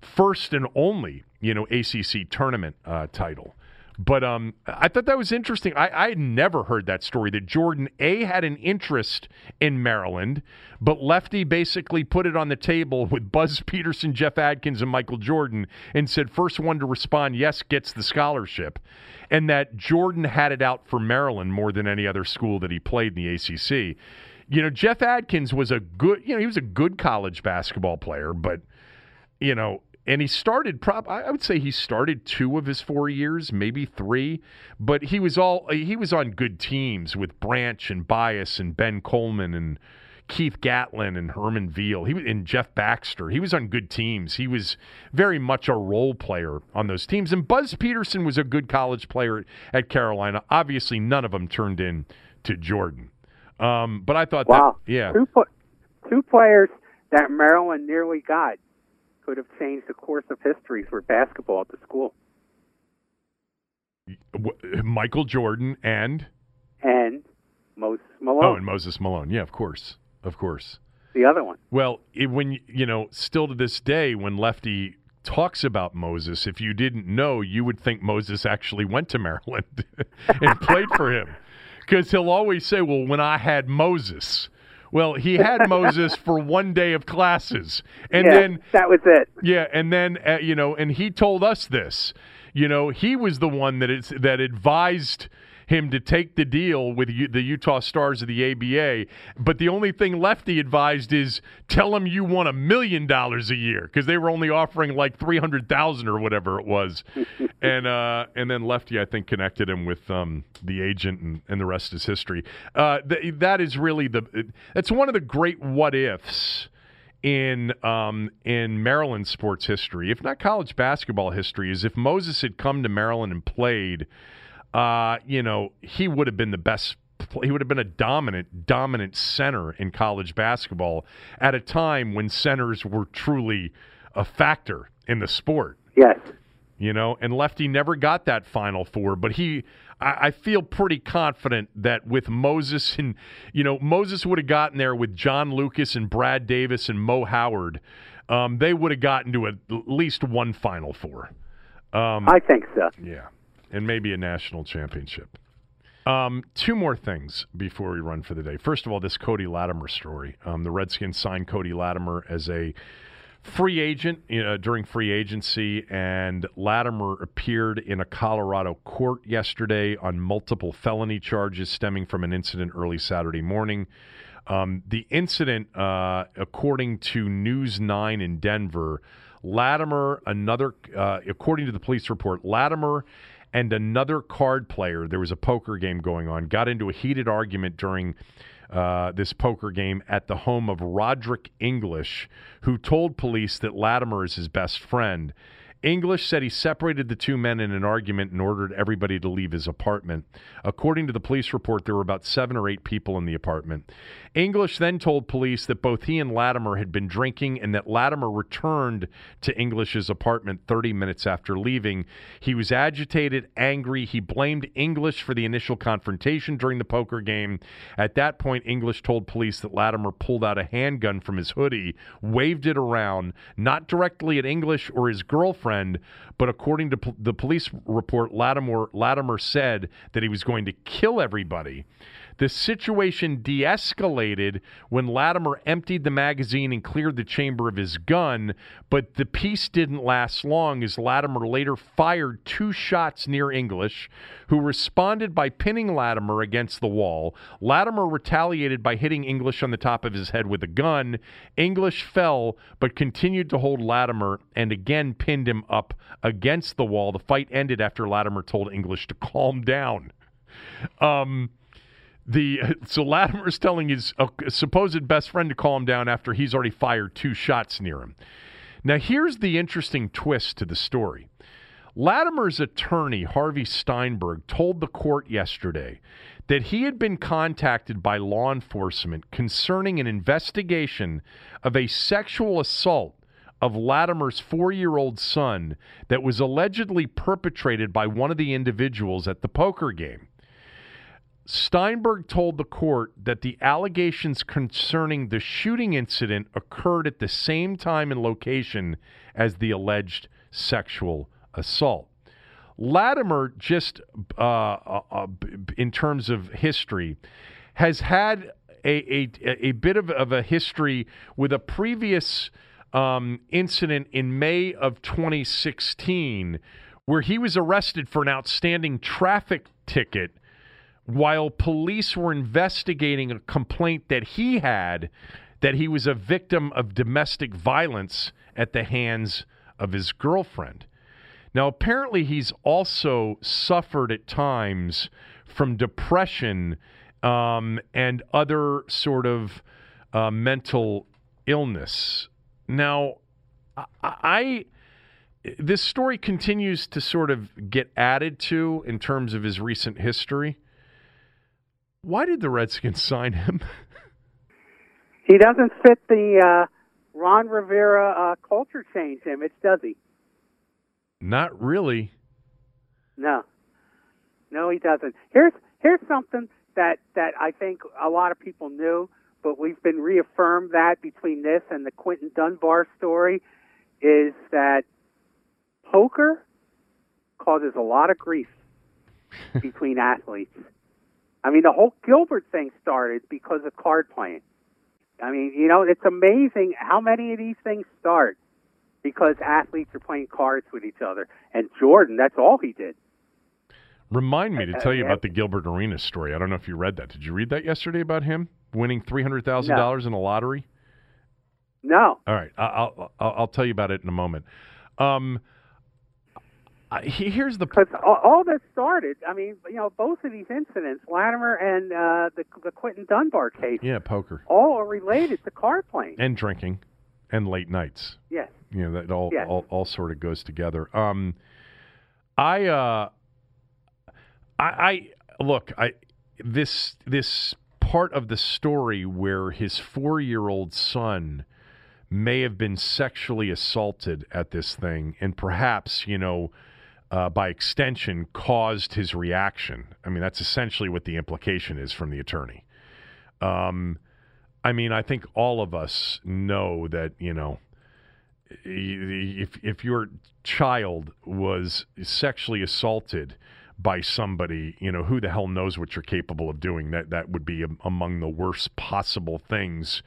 first and only, you know, ACC tournament uh, title. But um, I thought that was interesting. I, I had never heard that story that Jordan A had an interest in Maryland, but Lefty basically put it on the table with Buzz Peterson, Jeff Adkins, and Michael Jordan and said, first one to respond, yes, gets the scholarship. And that Jordan had it out for Maryland more than any other school that he played in the ACC you know, Jeff Adkins was a good, you know, he was a good college basketball player, but, you know, and he started prop I would say he started two of his four years, maybe three, but he was all he was on good teams with Branch and Bias and Ben Coleman and Keith Gatlin and Herman Veal. He and Jeff Baxter. He was on good teams. He was very much a role player on those teams. And Buzz Peterson was a good college player at Carolina. Obviously, none of them turned in to Jordan. Um, but I thought, wow, that, yeah, two, two players that Maryland nearly got could have changed the course of history for basketball at the school. Michael Jordan and and Moses Malone. Oh, and Moses Malone. Yeah, of course, of course. The other one. Well, it, when you know, still to this day, when Lefty talks about Moses, if you didn't know, you would think Moses actually went to Maryland and played for him because he'll always say, "Well, when I had Moses." Well, he had Moses for one day of classes, and yeah, then that was it. Yeah, and then uh, you know, and he told us this. You know, he was the one that is that advised him to take the deal with the Utah Stars of the ABA. But the only thing Lefty advised is tell him you want a million dollars a year because they were only offering like three hundred thousand or whatever it was. and uh, and then Lefty, I think, connected him with um, the agent, and, and the rest is history. Uh, th- that is really the. That's one of the great what ifs in um, in Maryland sports history, if not college basketball history, is if Moses had come to Maryland and played uh, you know, he would have been the best. He would have been a dominant, dominant center in college basketball at a time when centers were truly a factor in the sport. Yes. You know, and Lefty never got that Final Four, but he, I, I feel pretty confident that with Moses and, you know, Moses would have gotten there with John Lucas and Brad Davis and Mo Howard. Um, they would have gotten to at least one Final Four. Um, I think so. Yeah and maybe a national championship. Um, two more things before we run for the day. First of all, this Cody Latimer story. Um, the Redskins signed Cody Latimer as a free agent you know, during free agency, and Latimer appeared in a Colorado court yesterday on multiple felony charges stemming from an incident early Saturday morning. Um, the incident, uh, according to News 9 in Denver, Latimer, another, uh, according to the police report, Latimer and another card player. There was a poker game going on. Got into a heated argument during uh, this poker game at the home of Roderick English, who told police that Latimer is his best friend. English said he separated the two men in an argument and ordered everybody to leave his apartment. According to the police report, there were about seven or eight people in the apartment. English then told police that both he and Latimer had been drinking and that Latimer returned to English's apartment 30 minutes after leaving. He was agitated, angry. He blamed English for the initial confrontation during the poker game. At that point, English told police that Latimer pulled out a handgun from his hoodie, waved it around, not directly at English or his girlfriend friend, but according to the police report, Latimer, Latimer said that he was going to kill everybody. The situation de escalated when Latimer emptied the magazine and cleared the chamber of his gun, but the peace didn't last long as Latimer later fired two shots near English, who responded by pinning Latimer against the wall. Latimer retaliated by hitting English on the top of his head with a gun. English fell, but continued to hold Latimer and again pinned him up against the wall. The fight ended after Latimer told English to calm down. Um, the so Latimer's telling his uh, supposed best friend to calm down after he's already fired two shots near him. Now here's the interesting twist to the story. Latimer's attorney, Harvey Steinberg, told the court yesterday that he had been contacted by law enforcement concerning an investigation of a sexual assault of Latimer's four year old son that was allegedly perpetrated by one of the individuals at the poker game. Steinberg told the court that the allegations concerning the shooting incident occurred at the same time and location as the alleged sexual assault. Latimer, just uh, uh, uh in terms of history, has had a, a, a bit of, of, a history with a previous um, incident in May of 2016 where he was arrested for an outstanding traffic ticket while police were investigating a complaint that he had that he was a victim of domestic violence at the hands of his girlfriend. Now, apparently, he's also suffered at times from depression um, and other sort of uh, mental illness. Now, I, I this story continues to sort of get added to in terms of his recent history. Why did the Redskins sign him? he doesn't fit the uh, Ron Rivera uh, culture change image, does he? Not really. No, no, he doesn't. Here's here's something that that I think a lot of people knew, but we've been reaffirmed that between this and the Quinton Dunbar story is that poker causes a lot of grief between athletes. I mean, the whole Gilbert thing started because of card playing. I mean, you know, it's amazing how many of these things start because athletes are playing cards with each other. And Jordan, that's all he did. Remind me to tell you about the Gilbert Arenas story. I don't know if you read that. Did you read that yesterday about him winning three hundred thousand no. dollars in a lottery? No. All right, I'll, I'll I'll tell you about it in a moment. Um, uh, here's the because all, all this started. I mean, you know, both of these incidents, Latimer and uh, the the Quinton Dunbar case, yeah, poker, all are related to card playing and drinking and late nights. Yes, you know that all yes. all, all sort of goes together. Um, I uh, I, I look, I this this part of the story where his four year old son may have been sexually assaulted at this thing, and perhaps you know uh, by extension, caused his reaction. I mean, that's essentially what the implication is from the attorney. Um, I mean, I think all of us know that, you know, if, if your child was sexually assaulted by somebody, you know, who the hell knows what you're capable of doing? That, that would be among the worst possible things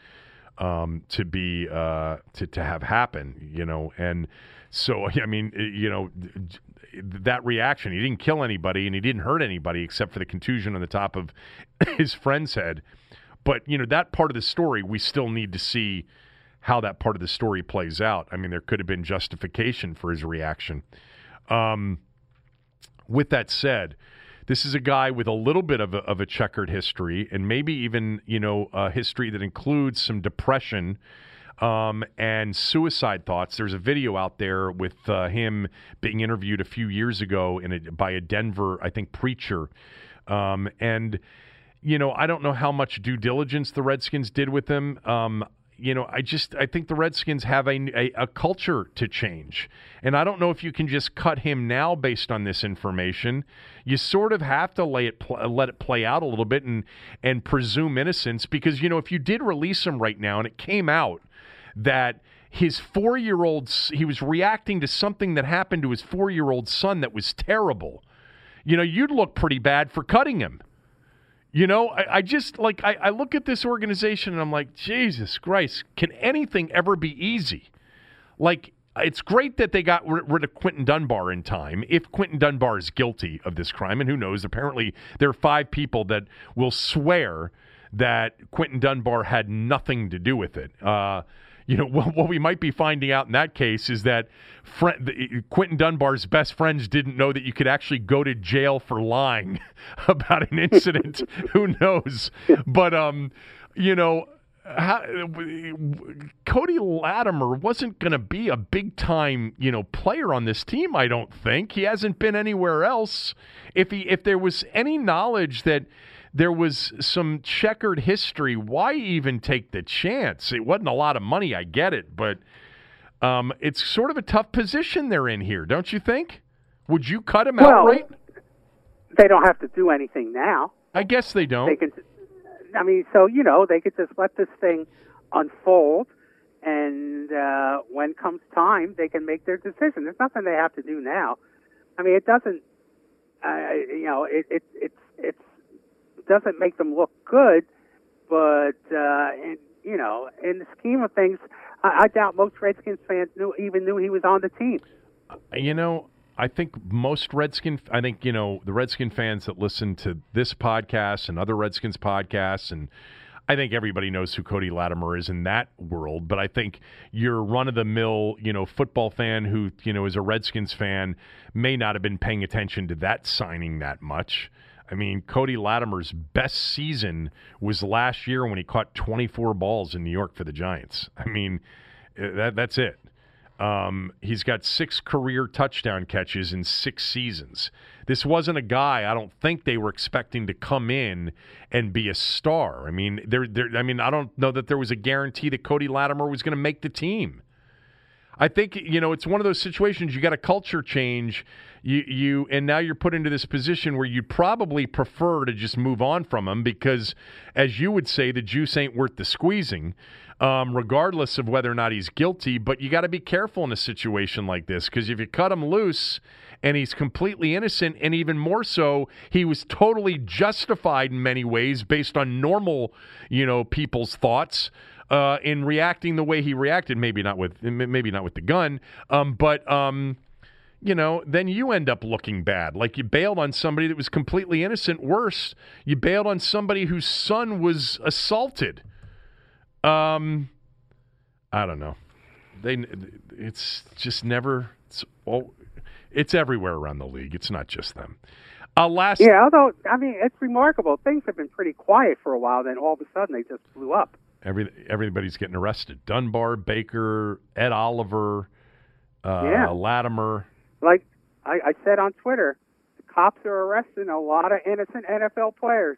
um, to be, uh, to, to have happen, you know, and so, I mean, you know, that reaction. He didn't kill anybody and he didn't hurt anybody except for the contusion on the top of his friend's head. But, you know, that part of the story, we still need to see how that part of the story plays out. I mean, there could have been justification for his reaction. Um, With that said, this is a guy with a little bit of a, of a checkered history, and maybe even you know a history that includes some depression um, and suicide thoughts. There's a video out there with uh, him being interviewed a few years ago in a, by a Denver, I think, preacher, um, and you know I don't know how much due diligence the Redskins did with him. Um, you know, I just I think the Redskins have a, a, a, culture to change, and I don't know if you can just cut him now based on this information. You sort of have to lay it pl- let it play out a little bit and and presume innocence because you know if you did release him right now and it came out that his four year old he was reacting to something that happened to his four year old son that was terrible. You know, you'd look pretty bad for cutting him. You know, I, I just like I, I, look at this organization and I'm like, Jesus Christ, can anything ever be easy? Like, it's great that they got rid of Quinton Dunbar in time. If Quinton Dunbar is guilty of this crime, and who knows, apparently there are five people that will swear that Quinton Dunbar had nothing to do with it. Uh, you know what, we might be finding out in that case is that Quinton Dunbar's best friends didn't know that you could actually go to jail for lying about an incident. Who knows? But um, you know. How, Cody Latimer wasn't going to be a big time, you know, player on this team. I don't think he hasn't been anywhere else. If he, if there was any knowledge that there was some checkered history. Why even take the chance? It wasn't a lot of money, I get it, but um, it's sort of a tough position they're in here, don't you think? Would you cut him well, outright? They don't have to do anything now. I guess they don't. They can. I mean, so you know, they could just let this thing unfold, and uh, when comes time, they can make their decision. There's nothing they have to do now. I mean, it doesn't. Uh, you know, it, it it's it's doesn't make them look good, but uh, in, you know, in the scheme of things, I, I doubt most Redskins fans knew even knew he was on the team. You know, I think most Redskin, I think you know the Redskin fans that listen to this podcast and other Redskins podcasts, and I think everybody knows who Cody Latimer is in that world. But I think your run of the mill, you know, football fan who you know is a Redskins fan may not have been paying attention to that signing that much. I mean, Cody Latimer's best season was last year when he caught 24 balls in New York for the Giants. I mean, eh, that that's it. Um, he's got six career touchdown catches in six seasons. This wasn't a guy I don't think they were expecting to come in and be a star. I mean, there, there. I mean, I don't know that there was a guarantee that Cody Latimer was going to make the team. I think you know it's one of those situations you got a culture change you you and now you're put into this position where you'd probably prefer to just move on from him because as you would say the juice ain't worth the squeezing um, regardless of whether or not he's guilty but you got to be careful in a situation like this because if you cut him loose and he's completely innocent and even more so he was totally justified in many ways based on normal you know people's thoughts uh, in reacting the way he reacted. Maybe not with maybe not with the gun, um, but um, you know, then you end up looking bad. Like you bailed on somebody that was completely innocent. Worse, you bailed on somebody whose son was assaulted. Um, I don't know. They, it's just never. It's all. It's everywhere around the league. It's not just them. Uh, last. Yeah, although I mean, it's remarkable. Things have been pretty quiet for a while. Then all of a sudden, they just blew up. Every everybody's getting arrested. Dunbar, Baker, Ed Oliver, uh, yeah. Latimer. Like I, I said on Twitter, the cops are arresting a lot of innocent NFL players.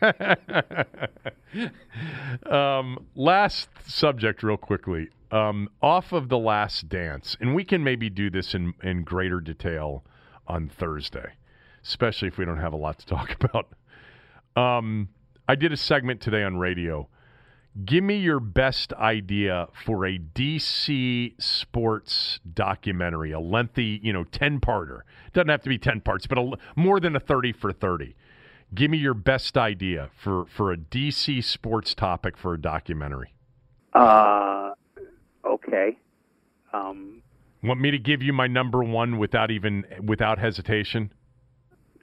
um, last subject, real quickly. Um, off of the last dance, and we can maybe do this in, in greater detail on Thursday, especially if we don't have a lot to talk about. Um, I did a segment today on radio Give me your best idea for a DC sports documentary, a lengthy, you know, 10 parter. Doesn't have to be 10 parts, but a, more than a 30 for 30. Give me your best idea for, for a DC sports topic for a documentary. Uh, okay. Um, Want me to give you my number one without even without hesitation?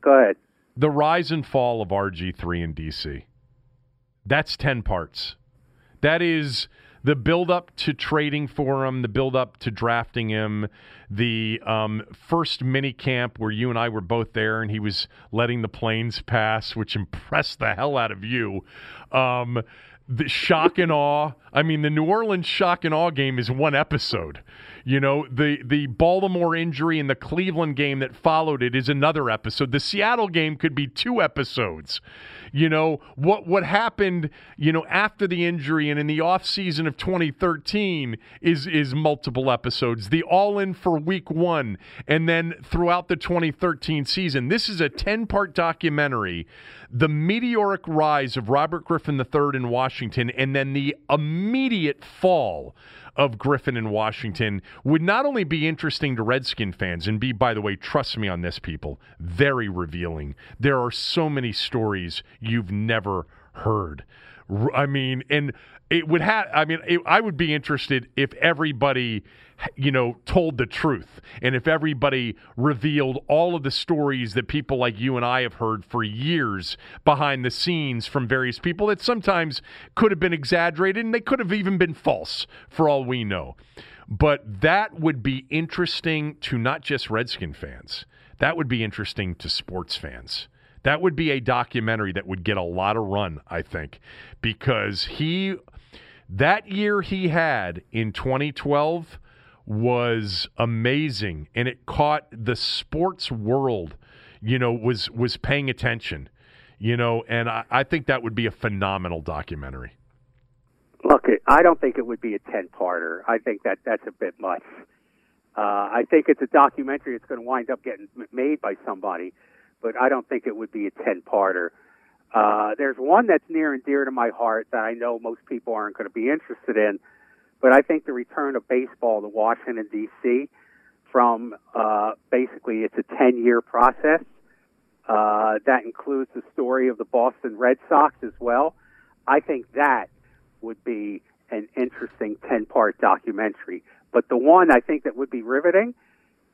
Go ahead. The rise and fall of RG3 in DC. That's 10 parts. That is the build up to trading for him, the build up to drafting him, the um, first mini camp where you and I were both there, and he was letting the planes pass, which impressed the hell out of you. Um, the shock and awe. I mean, the New Orleans shock and awe game is one episode. You know, the the Baltimore injury and the Cleveland game that followed it is another episode. The Seattle game could be two episodes. You know, what what happened, you know, after the injury and in the offseason of 2013 is is multiple episodes. The all in for week 1 and then throughout the 2013 season. This is a 10-part documentary, the meteoric rise of Robert Griffin III in Washington and then the immediate fall of Griffin in Washington would not only be interesting to Redskin fans and be, by the way, trust me on this, people, very revealing. There are so many stories you've never heard. I mean, and it would have. I mean, it, I would be interested if everybody, you know, told the truth, and if everybody revealed all of the stories that people like you and I have heard for years behind the scenes from various people that sometimes could have been exaggerated and they could have even been false for all we know. But that would be interesting to not just Redskin fans. That would be interesting to sports fans. That would be a documentary that would get a lot of run, I think, because he that year he had in 2012 was amazing and it caught the sports world, you know, was was paying attention. You know, and I, I think that would be a phenomenal documentary. Look, I don't think it would be a ten-parter. I think that that's a bit much. Uh, I think it's a documentary that's going to wind up getting made by somebody, but I don't think it would be a ten-parter. Uh, there's one that's near and dear to my heart that I know most people aren't going to be interested in, but I think the return of baseball to Washington D.C. from uh, basically it's a 10 year process. Uh, that includes the story of the Boston Red Sox as well. I think that would be an interesting 10 part documentary. But the one I think that would be riveting,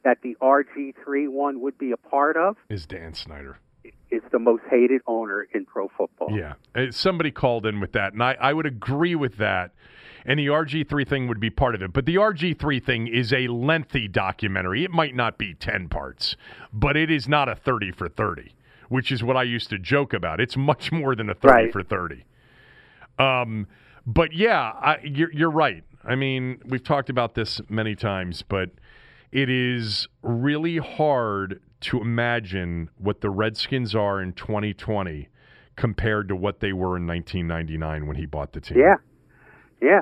that the RG3 one would be a part of, is Dan Snyder is the most hated owner in pro football. Yeah. Uh, somebody called in with that, and I, I would agree with that. And the RG3 thing would be part of it. But the RG3 thing is a lengthy documentary. It might not be 10 parts, but it is not a 30 for 30, which is what I used to joke about. It's much more than a 30 right. for 30. Um, but yeah, I, you're, you're right. I mean, we've talked about this many times, but it is really hard to imagine what the Redskins are in 2020 compared to what they were in 1999 when he bought the team. Yeah, yeah.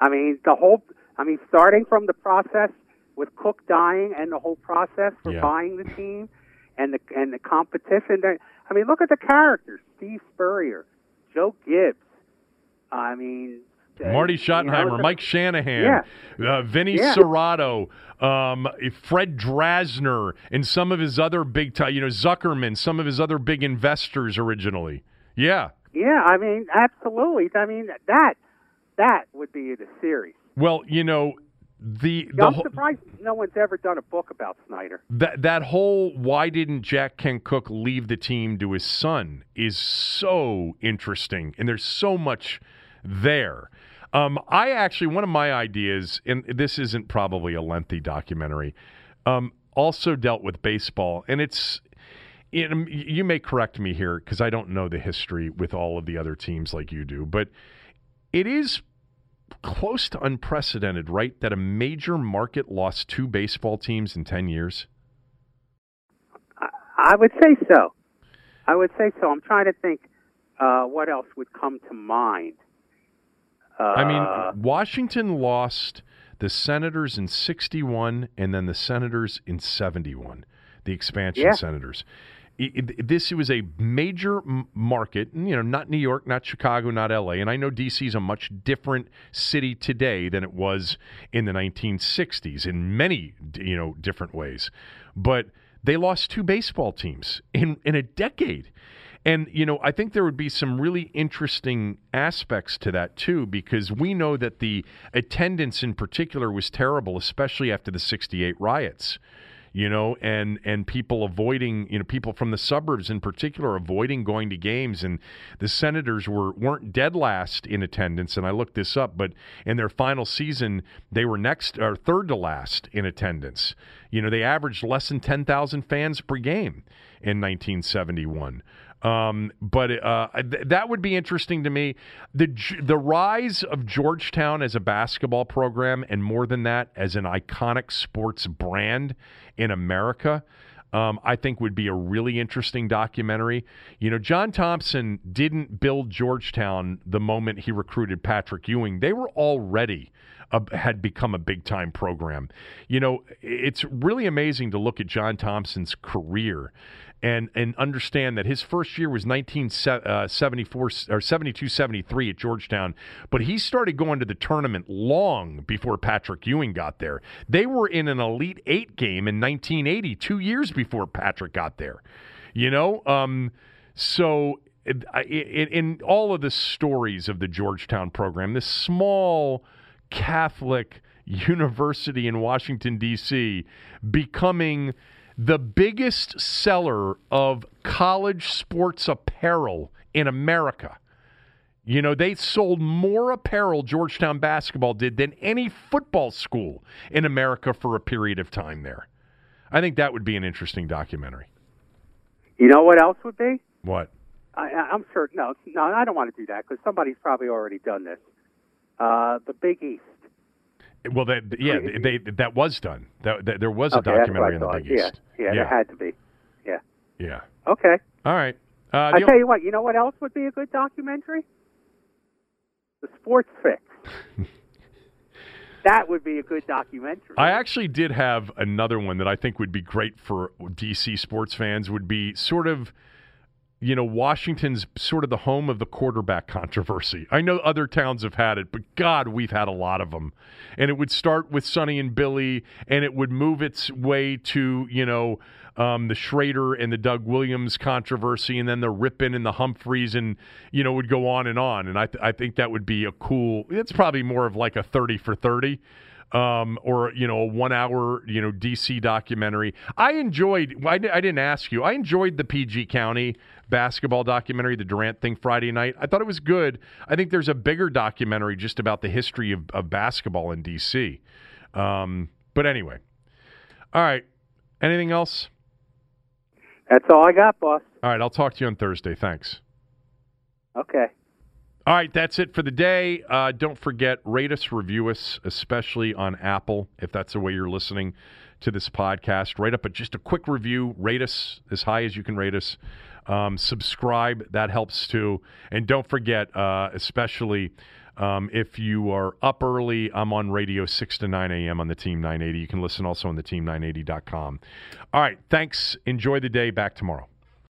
I mean, the whole. I mean, starting from the process with Cooke dying and the whole process for yeah. buying the team and the and the competition. I mean, look at the characters: Steve Spurrier, Joe Gibbs. I mean, Marty Schottenheimer, Mike Shanahan, yeah. uh, Vinny yeah. Cerrato, um, Fred Drasner, and some of his other big, t- you know, Zuckerman, some of his other big investors originally. Yeah. Yeah, I mean, absolutely. I mean, that that would be the series. Well, you know, the, the I'm surprised no one's ever done a book about Snyder. That that whole why didn't Jack Kent Cooke leave the team to his son is so interesting, and there's so much there. Um, I actually, one of my ideas, and this isn't probably a lengthy documentary, um, also dealt with baseball. And it's, it, you may correct me here because I don't know the history with all of the other teams like you do, but it is close to unprecedented, right? That a major market lost two baseball teams in 10 years? I would say so. I would say so. I'm trying to think uh, what else would come to mind. Uh, I mean, uh, Washington lost the Senators in 61 and then the Senators in 71, the expansion yeah. Senators. This was a major market, you know, not New York, not Chicago, not LA. And I know DC is a much different city today than it was in the 1960s in many, you know, different ways. But they lost two baseball teams in, in a decade. And, you know, I think there would be some really interesting aspects to that, too, because we know that the attendance in particular was terrible, especially after the 68 riots. You know, and and people avoiding, you know, people from the suburbs in particular avoiding going to games, and the Senators were weren't dead last in attendance, and I looked this up, but in their final season they were next or third to last in attendance. You know, they averaged less than ten thousand fans per game in 1971. Um, but uh, th- that would be interesting to me. The the rise of Georgetown as a basketball program, and more than that, as an iconic sports brand in America. Um, I think would be a really interesting documentary. You know, John Thompson didn't build Georgetown the moment he recruited Patrick Ewing. They were already had become a big time program. You know, it's really amazing to look at John Thompson's career and and understand that his first year was 1974 uh, or 72 73 at Georgetown but he started going to the tournament long before Patrick Ewing got there they were in an elite 8 game in 1980 2 years before Patrick got there you know um, so in all of the stories of the Georgetown program this small Catholic university in Washington D.C. becoming the biggest seller of college sports apparel in America. You know, they sold more apparel, Georgetown basketball did, than any football school in America for a period of time there. I think that would be an interesting documentary. You know what else would be? What? I, I'm sure. No, no, I don't want to do that because somebody's probably already done this. Uh, the Big East. Well, that yeah, they, they, that was done. That, that there was a okay, documentary in the Big East. Yeah, yeah, there had to be. Yeah. Yeah. Okay. All right. Uh, I tell you what. You know what else would be a good documentary? The Sports Fix. that would be a good documentary. I actually did have another one that I think would be great for DC sports fans. Would be sort of you know, Washington's sort of the home of the quarterback controversy. I know other towns have had it, but God, we've had a lot of them. And it would start with Sonny and Billy, and it would move its way to, you know, um, the Schroeder and the Doug Williams controversy, and then the Rypien and the Humphries, and, you know, would go on and on. And I, th- I think that would be a cool, it's probably more of like a 30 for 30 um, or you know a one hour you know DC documentary. I enjoyed. I, I didn't ask you. I enjoyed the PG County basketball documentary, the Durant thing Friday night. I thought it was good. I think there's a bigger documentary just about the history of, of basketball in DC. Um, but anyway, all right. Anything else? That's all I got, boss. All right, I'll talk to you on Thursday. Thanks. Okay. All right, that's it for the day. Uh, don't forget, rate us, review us, especially on Apple, if that's the way you're listening to this podcast. Write up a, just a quick review. Rate us as high as you can rate us. Um, subscribe, that helps too. And don't forget, uh, especially um, if you are up early, I'm on radio 6 to 9 a.m. on the Team 980. You can listen also on the team980.com. All right, thanks. Enjoy the day. Back tomorrow.